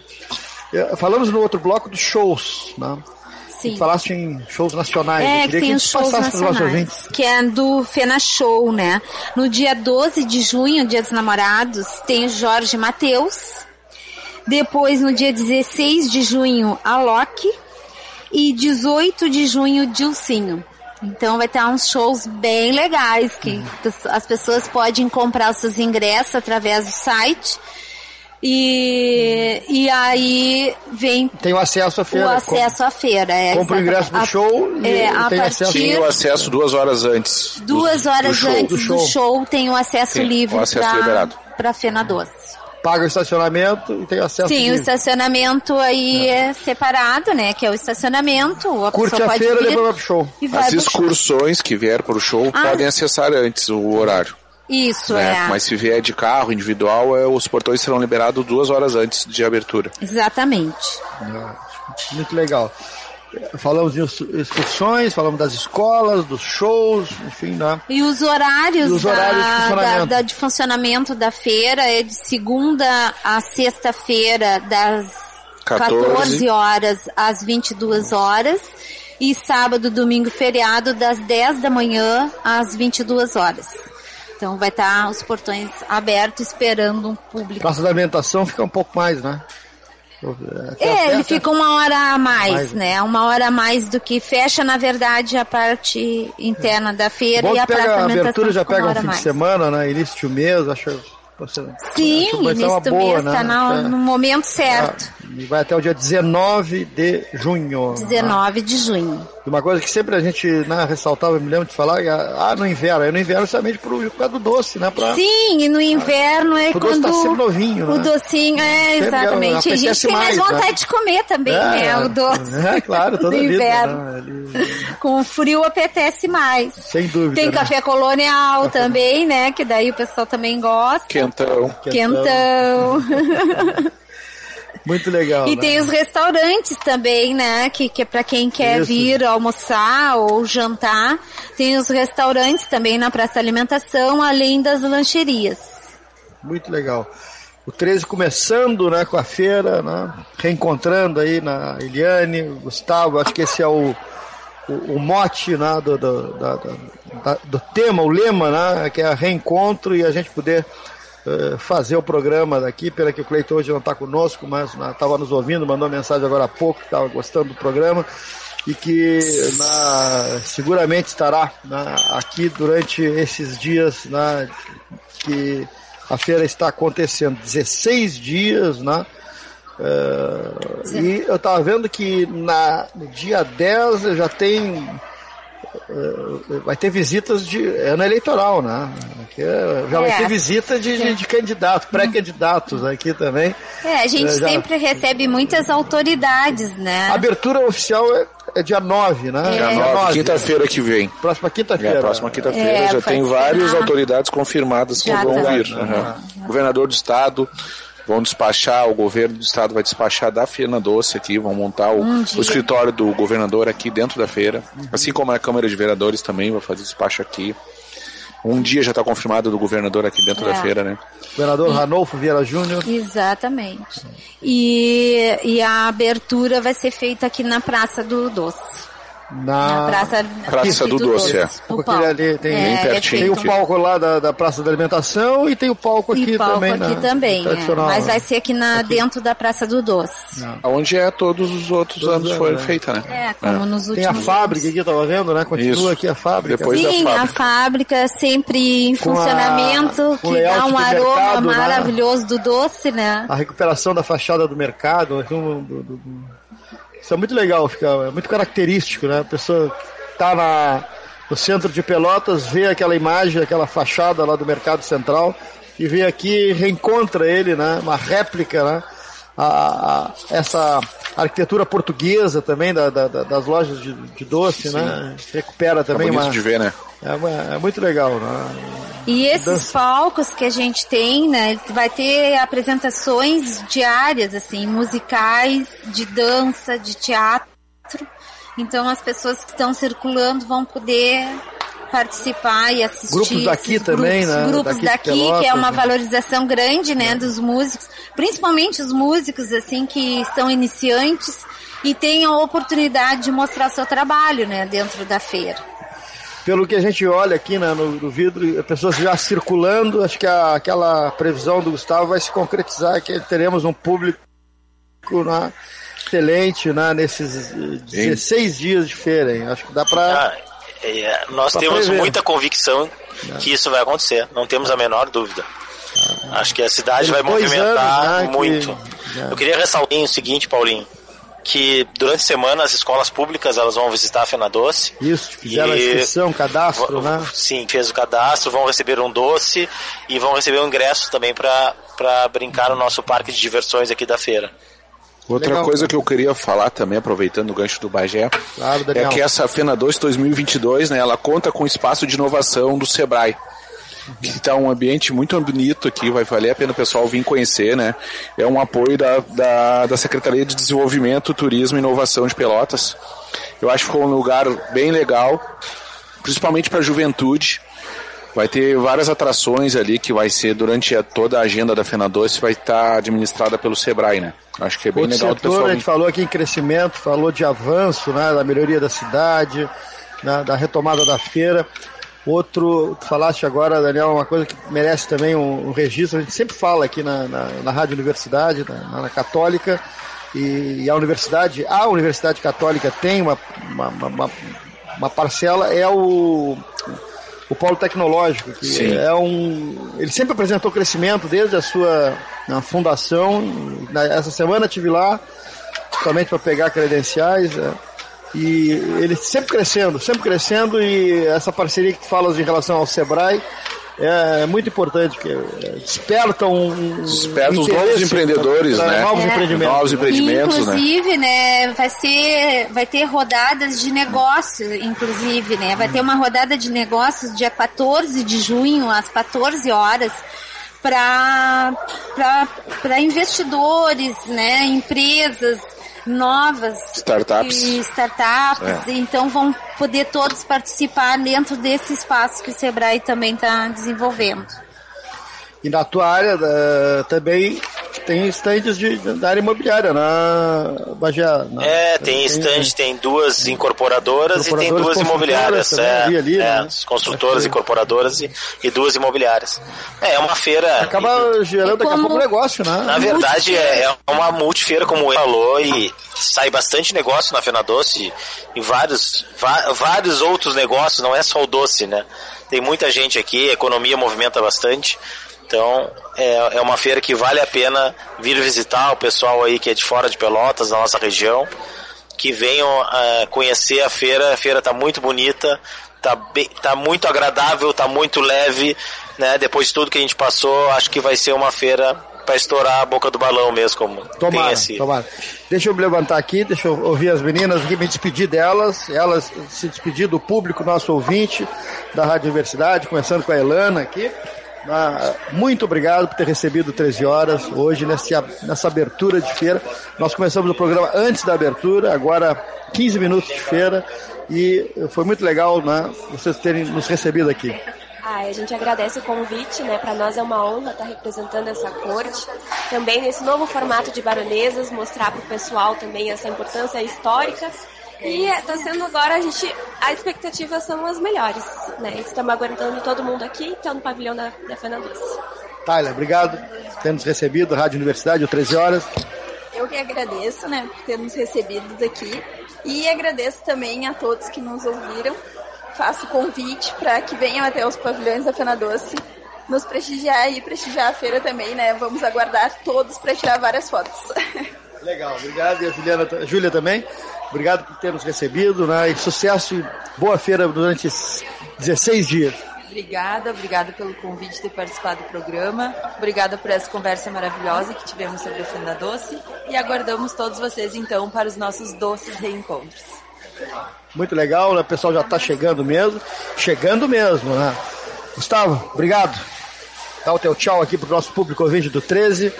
Eh, Falamos no outro bloco dos shows, né? Sim. Falaste em shows nacionais. É, que tem a os shows nacionais, que é do Fena Show, né? No dia 12 de junho, dia dos namorados, tem o Jorge Mateus. Depois, no dia 16 de junho, a Loki. E 18 de junho, Dilcinho. Então vai ter uns shows bem legais que as pessoas podem comprar os seus ingressos através do site. E, e aí vem Tem o acesso à feira. o acesso à feira. É, Compra o ingresso do a- show e é, a tem acesso. Tem o acesso duas horas antes. duas horas show. antes Do do show. show. tem o acesso Sim, livre o acesso pra, liberado. pra Fena Doce. Paga o estacionamento e tem acesso. Sim, o estacionamento aí é separado, né? Que é o estacionamento. A Curte a pode feira e vai pro show. E vai As pro show. excursões que vier para o show Ah. podem acessar antes o horário. Isso, né? é. Mas se vier de carro individual, é, os portões serão liberados duas horas antes de abertura. Exatamente. Ah, Muito legal. falamos de excursões, falamos das escolas, dos shows, enfim, né? E os horários, E os horários de da, funcionamento. da- da- de funcionamento da feira é de segunda a sexta-feira, das 14. 14 horas às 22 horas. E sábado, domingo, feriado, das 10 da manhã às 22 horas. Então vai estar os portões abertos esperando um público. Praça da alimentação fica um pouco mais, né? Até- É, ele fica uma hora a mais, Mais, né? Uma hora a mais do que fecha, na verdade, a parte interna da feira Bom e a praça pega da a alimentação abertura já pega um fim a de mais. semana, né? Início do mês, acho. Você, Sim, acho início do boa, mês, né? tá na- É. no momento certo. E vai até o dia 19 de junho. 19 de junho. Uma coisa que sempre a gente né, ressaltava, eu me lembro de falar, é, ah, no inverno. É no inverno justamente por, causa do doce, né? Pra, Sim, e no inverno é O doce quando... tá sempre novinho, O né? docinho, é, Sempre exatamente. A gente tem mais mais, vontade né? de comer também, né? O doce. É, claro, toda do a vida. inverno. né? Com o frio apetece mais. Sem dúvida. Tem né? café colonial também, né? Que daí o pessoal também gosta. Quentão. Quentão. Muito legal. E né? tem os restaurantes também, né? Que, que é para quem quer Isso. vir almoçar ou jantar. Tem os restaurantes também na Praça Alimentação, além das lancherias. Muito legal. O 13 começando, né, com a feira, né, reencontrando aí na Eliane, Gustavo, acho que esse é o, o, o mote, né, do, do, do tema, o lema, né, que é reencontro e a gente poder eh, fazer o programa daqui, pena que o Cleiton hoje não está conosco, mas estava nos ouvindo, mandou mensagem agora há pouco, que estava gostando do programa e que na- seguramente estará né, aqui durante esses dias né, que a feira está acontecendo. 16 dias, né? Eh, e eu estava vendo que na, no dia 10 já tem. Eh, vai ter visitas de ano eleitoral, né? Que é- já vai É, ter visita de, de, de candidatos, pré-candidatos aqui também. É, a gente Eh, já- sempre recebe muitas autoridades, né? A abertura oficial é, é dia 9, né? Dia 9, quinta-feira que vem. Próxima quinta-feira. É, próxima quinta-feira É, já vai tem várias na- autoridades confirmadas que Já vão tá. vir. Aham. Governador do estado vão despachar, o governo do estado vai despachar da Feira Doce aqui, vão montar o, Um o escritório do governador aqui dentro da feira, assim como a Câmara de Vereadores também vai fazer despacho aqui. Um dia já está confirmado do governador aqui dentro É. da feira, né? Governador Ranolfo Vieira Júnior. Exatamente. E, e a abertura vai ser feita aqui na Praça do Doce. Na, Na Praça, Praça do Doce, é. Palco. ali tem, É, pertinho. tem o aqui. palco lá da, da Praça da Alimentação e tem o palco aqui e palco também. aqui né? também, é. Mas né? vai ser aqui, na, dentro da Praça do Doce. Onde é todos os outros Todos anos os foi anos, né? feita, né? É, como nos Tem a últimos fábrica aqui, tava vendo, né? Continua Isso. aqui a fábrica. Depois da Sim, a fábrica. fábrica sempre em Com a- funcionamento, com que dá um aroma mercado, né? maravilhoso do doce, né? A recuperação da fachada do mercado. do- do- do- Isso é muito legal, fica, é muito característico, né? A pessoa tá na, no centro de Pelotas, vê aquela imagem, aquela fachada lá do Mercado Central e vê aqui, reencontra ele, né? Uma réplica, né? A, a- essa arquitetura portuguesa também da, da- da- das lojas de, de doce, né? Recupera É também bonito uma, de ver, né? é, uma- é muito legal, né? E esses Dança. palcos que a gente tem, né, vai ter apresentações diárias, assim, musicais, de dança, de teatro. Então as pessoas que estão circulando vão poder participar e assistir. Grupos daqui também, grupos, né? Grupos Daqui daqui, Pelotas, que é uma né? valorização grande, né, dos músicos, principalmente os músicos, assim, que são iniciantes e têm a oportunidade de mostrar seu trabalho, né, dentro da feira. pelo que a gente olha aqui né, no, no vidro, pessoas já circulando, acho que a- aquela previsão do Gustavo vai se concretizar, que teremos um público né, excelente né, nesses eh, 16 dias de feira. Hein? Acho que dá para. É, nós Pra temos prever. muita convicção que isso vai acontecer, não temos a menor dúvida. Acho que a cidade vai movimentar anos, né, que- muito. Eu queria ressaltar o seguinte, Paulinho, que durante a semana as escolas públicas elas vão visitar a Fena Doce. Isso, fizeram a E- inscrição, cadastro, né? Sim, fez o cadastro, vão receber um doce e vão receber um ingresso também para brincar no nosso parque de diversões aqui da feira. Outra Legal. coisa que eu queria falar também, aproveitando o gancho do Bagé, Claro, é que essa Fena 2 2022, né, ela conta com espaço de inovação do Sebrae. que está um ambiente muito bonito aqui, vai valer a pena o pessoal vir conhecer, né? É um apoio da, da, da Secretaria de Desenvolvimento, Turismo e Inovação de Pelotas. Eu acho que foi um lugar bem legal, principalmente para a juventude. Vai ter várias atrações ali que vai ser durante a, toda a agenda da Fena Doce, vai estar administrada pelo Sebrae, né? Acho que é bem Outro legal setor, pessoal. a gente falou aqui em crescimento, falou de avanço, né, da melhoria da cidade, né, da retomada da feira. Outro, tu falaste agora, Daniel, uma coisa que merece também um, um registro, a gente sempre fala aqui na, na, na Rádio Universidade, na, na Católica, e, e a Universidade, a Universidade Católica tem uma, uma, uma, uma parcela, é o, o polo tecnológico, que Sim. é um. Ele sempre apresentou crescimento desde a sua fundação. Na- essa semana estive lá, somente para pegar credenciais. né? E ele sempre crescendo, sempre crescendo, e essa parceria que tu falas em relação ao Sebrae é muito importante, que é, desperta um. Desperta os novos empreendedores, pra né? Novos É. empreendimentos. Novos empreendimentos, né? Inclusive, né, vai ser, vai ter rodadas de negócio, inclusive, né, vai ter uma rodada de negócios dia 14 de junho às 14 horas para para investidores, né, empresas novas Startups. e startups, É. então vão poder todos participar dentro desse espaço que o Sebrae também está desenvolvendo. E na tua área da- também tem estandes de, da área imobiliária na Bagé. na- É, tem estande, tem duas incorporadoras, e tem duas imobiliárias. construtoras É, ali, ali, é, né? as construtoras, incorporadoras e, e duas imobiliárias. É, é uma feira. Acaba gerando daqui a pouco um negócio, né? Na verdade, é, é uma multifeira, como ele falou, e sai bastante negócio na Fena Doce e vários, vários outros negócios, não é só o doce, né? Tem muita gente aqui, a economia movimenta bastante. Então, é, é uma feira que vale a pena vir visitar o pessoal aí que é de fora de Pelotas, da nossa região, que venham ah, conhecer a feira. A feira está muito bonita, tá, bem, tá muito agradável, tá muito leve, né? Depois de tudo que a gente passou, acho que vai ser uma feira para estourar a boca do balão mesmo, como tem Tomara, esse. tomara. Deixa eu me levantar aqui, deixa eu ouvir as meninas aqui, me despedir delas, elas se despedir do público, nosso ouvinte da Rádio Universidade, começando com a Elana aqui. Ah, muito obrigado por ter recebido 13 horas hoje nesse, nessa abertura de feira. Nós começamos o programa antes da abertura, agora 15 minutos de feira e foi muito legal né, vocês terem nos recebido aqui. Ah, a gente agradece o convite, né? Para nós é uma honra estar representando essa corte. Também nesse novo formato de baronesas, mostrar para o pessoal também essa importância histórica. E está sendo agora a gente, a expectativa são as melhores, né? Estamos aguardando todo mundo aqui, então no pavilhão da, da Fena Doce. Tyler, obrigado por ter nos recebido, Rádio Universidade, o 13 horas. Eu que agradeço, né, por ter nos recebido aqui e agradeço também a todos que nos ouviram. Faço o convite para que venham até os pavilhões da Fena Doce nos prestigiar e prestigiar a feira também, né? Vamos aguardar todos para tirar várias fotos. Legal, obrigado. E a Juliana, a Júlia também. Obrigado por ter nos recebido, né? E sucesso e boa feira durante esses 16 dias. Obrigada, obrigada pelo convite de ter participado do programa. Obrigada por essa conversa maravilhosa que tivemos sobre a Fenda Doce. E aguardamos todos vocês, então, para os nossos doces reencontros. Muito legal, né? O pessoal já está chegando mesmo. Chegando mesmo, né? Gustavo, obrigado. Dá o teu tchau aqui pro nosso público ouvinte do 13.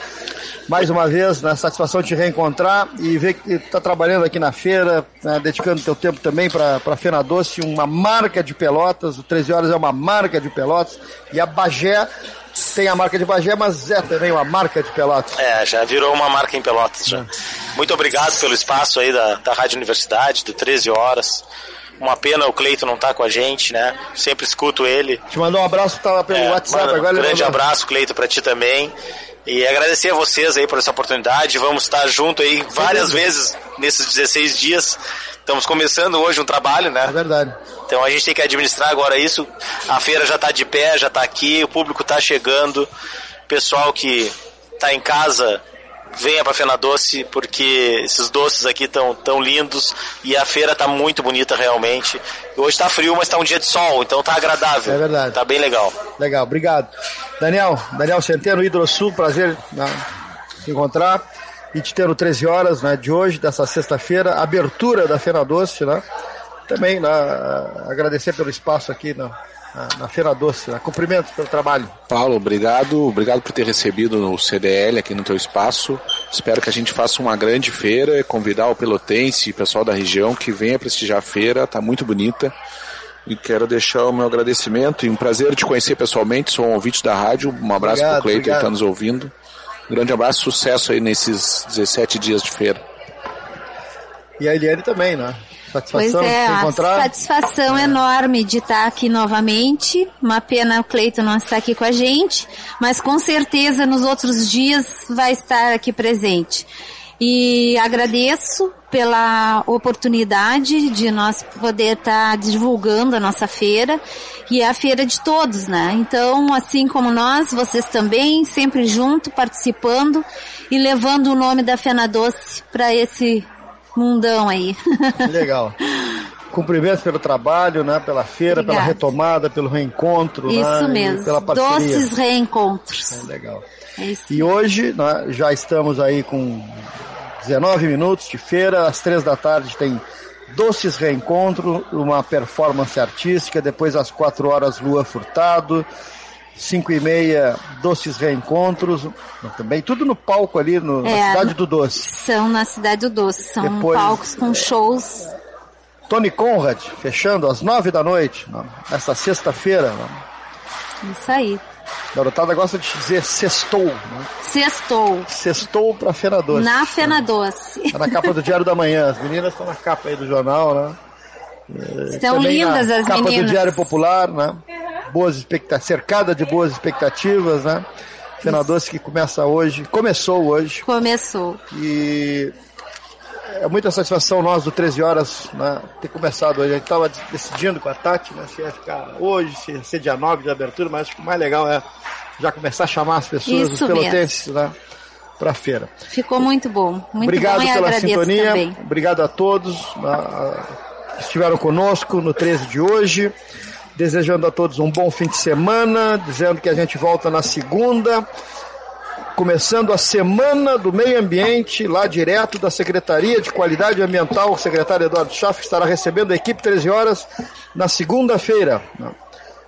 Mais uma vez, na satisfação de te reencontrar e ver que está trabalhando aqui na feira, né, dedicando teu tempo também para a Fena Doce, uma marca de Pelotas. O 13 Horas é uma marca de Pelotas. E a Bagé tem a marca de Bagé, mas é também uma marca de Pelotas. É, já virou uma marca em Pelotas. Já. Muito obrigado pelo espaço aí da, da Rádio Universidade, do 13 Horas. Uma pena o Cleito não tá com a gente, né? Sempre escuto ele. Te mandou um abraço, tava pelo É, WhatsApp mano, agora. Um grande abraço, Cleito, para ti também. E agradecer a vocês aí por essa oportunidade. Vamos estar junto aí várias vezes nesses 16 dias. Estamos começando hoje um trabalho, né? É verdade. Então a gente tem que administrar agora isso. A feira já está de pé, já está aqui, o público está chegando. Pessoal que está em casa, venha para Fena Doce, porque esses doces aqui estão tão lindos e a feira está muito bonita realmente. Hoje está frio, mas está um dia de sol, então tá agradável. É verdade. Tá bem legal. Legal, obrigado. Daniel, Daniel Centeno, Hidrosul, prazer né, te encontrar e te ter no 13 horas né, de hoje, dessa sexta-feira, abertura da Feira Doce, né? Também né, agradecer pelo espaço aqui na, na Feira Doce. Né? Cumprimentos pelo trabalho. Paulo, obrigado. Obrigado por ter recebido o CDL aqui no teu espaço. Espero que a gente faça uma grande feira, convidar o pelotense e o pessoal da região que venha prestigiar a feira, tá muito bonita. E quero deixar o meu agradecimento e um prazer te conhecer pessoalmente. Sou um ouvinte da rádio. Um abraço Obrigado, pro Cleiton que está nos ouvindo. Um grande abraço, sucesso aí nesses 17 dias de feira. E a Eliane também, né? Pois Satisfação é, de se a encontrar. satisfação enorme de estar aqui novamente. Uma pena o Cleiton não estar aqui com a gente, mas com certeza nos outros dias vai estar aqui presente. E agradeço pela oportunidade de nós poder estar divulgando a nossa feira e é a feira de todos, né? Então, assim como nós, vocês também, sempre junto, participando e levando o nome da Fena Doce para esse mundão aí. Legal. Cumprimentos pelo trabalho, né? Pela feira, pela Obrigada. retomada, pelo reencontro. Isso né? e mesmo. Pela parceria. Doces reencontros. É legal. É isso. E hoje né, já estamos aí com 19 minutos de feira, às três da tarde tem Doces Reencontro, uma performance artística, depois às quatro horas Lua Furtado, cinco e meia Doces Reencontros, também tudo no palco ali no, na É, Cidade do Doce. São na Cidade do Doce. São Depois- palcos com shows. Tony Conrad, fechando às nove da noite, nessa sexta-feira. Isso aí. Garotada gosta de dizer sextou. Né? Sextou. Sextou pra Feira Doce. Na Fena Doce. Tá na capa do Diário da Manhã. As meninas estão na capa aí do jornal, né? Estão também lindas as capa meninas. do Diário Popular, né? Boas expectativas, cercada de boas expectativas, né? Fena Doce que começa hoje, começou hoje. Começou. E é muita satisfação nós do 13 horas né, ter começado hoje. A gente estava decidindo com a Tati né, se ia ficar hoje, se ia ser dia 9 de abertura, mas acho que o mais legal é já começar a chamar as pessoas, Isso os pelotenses, né, para a feira. Ficou muito bom. Muito Obrigado bom pela sintonia. também. Obrigado a todos ah, que estiveram conosco no 13 de hoje. Desejando a todos um bom fim de semana, dizendo que a gente volta na segunda, começando a semana do meio ambiente, lá direto da Secretaria de Qualidade Ambiental, o secretário Eduardo Schaff estará recebendo a equipe 13 horas na segunda-feira.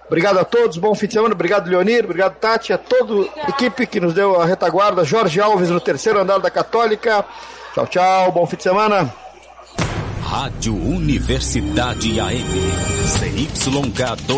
Obrigado a todos, bom fim de semana, obrigado Leonir, obrigado Tati, a toda a equipe que nos deu a retaguarda, Jorge Alves no terceiro andar da Católica. Tchau, tchau, bom fim de semana. Rádio Universidade AM. CYK2.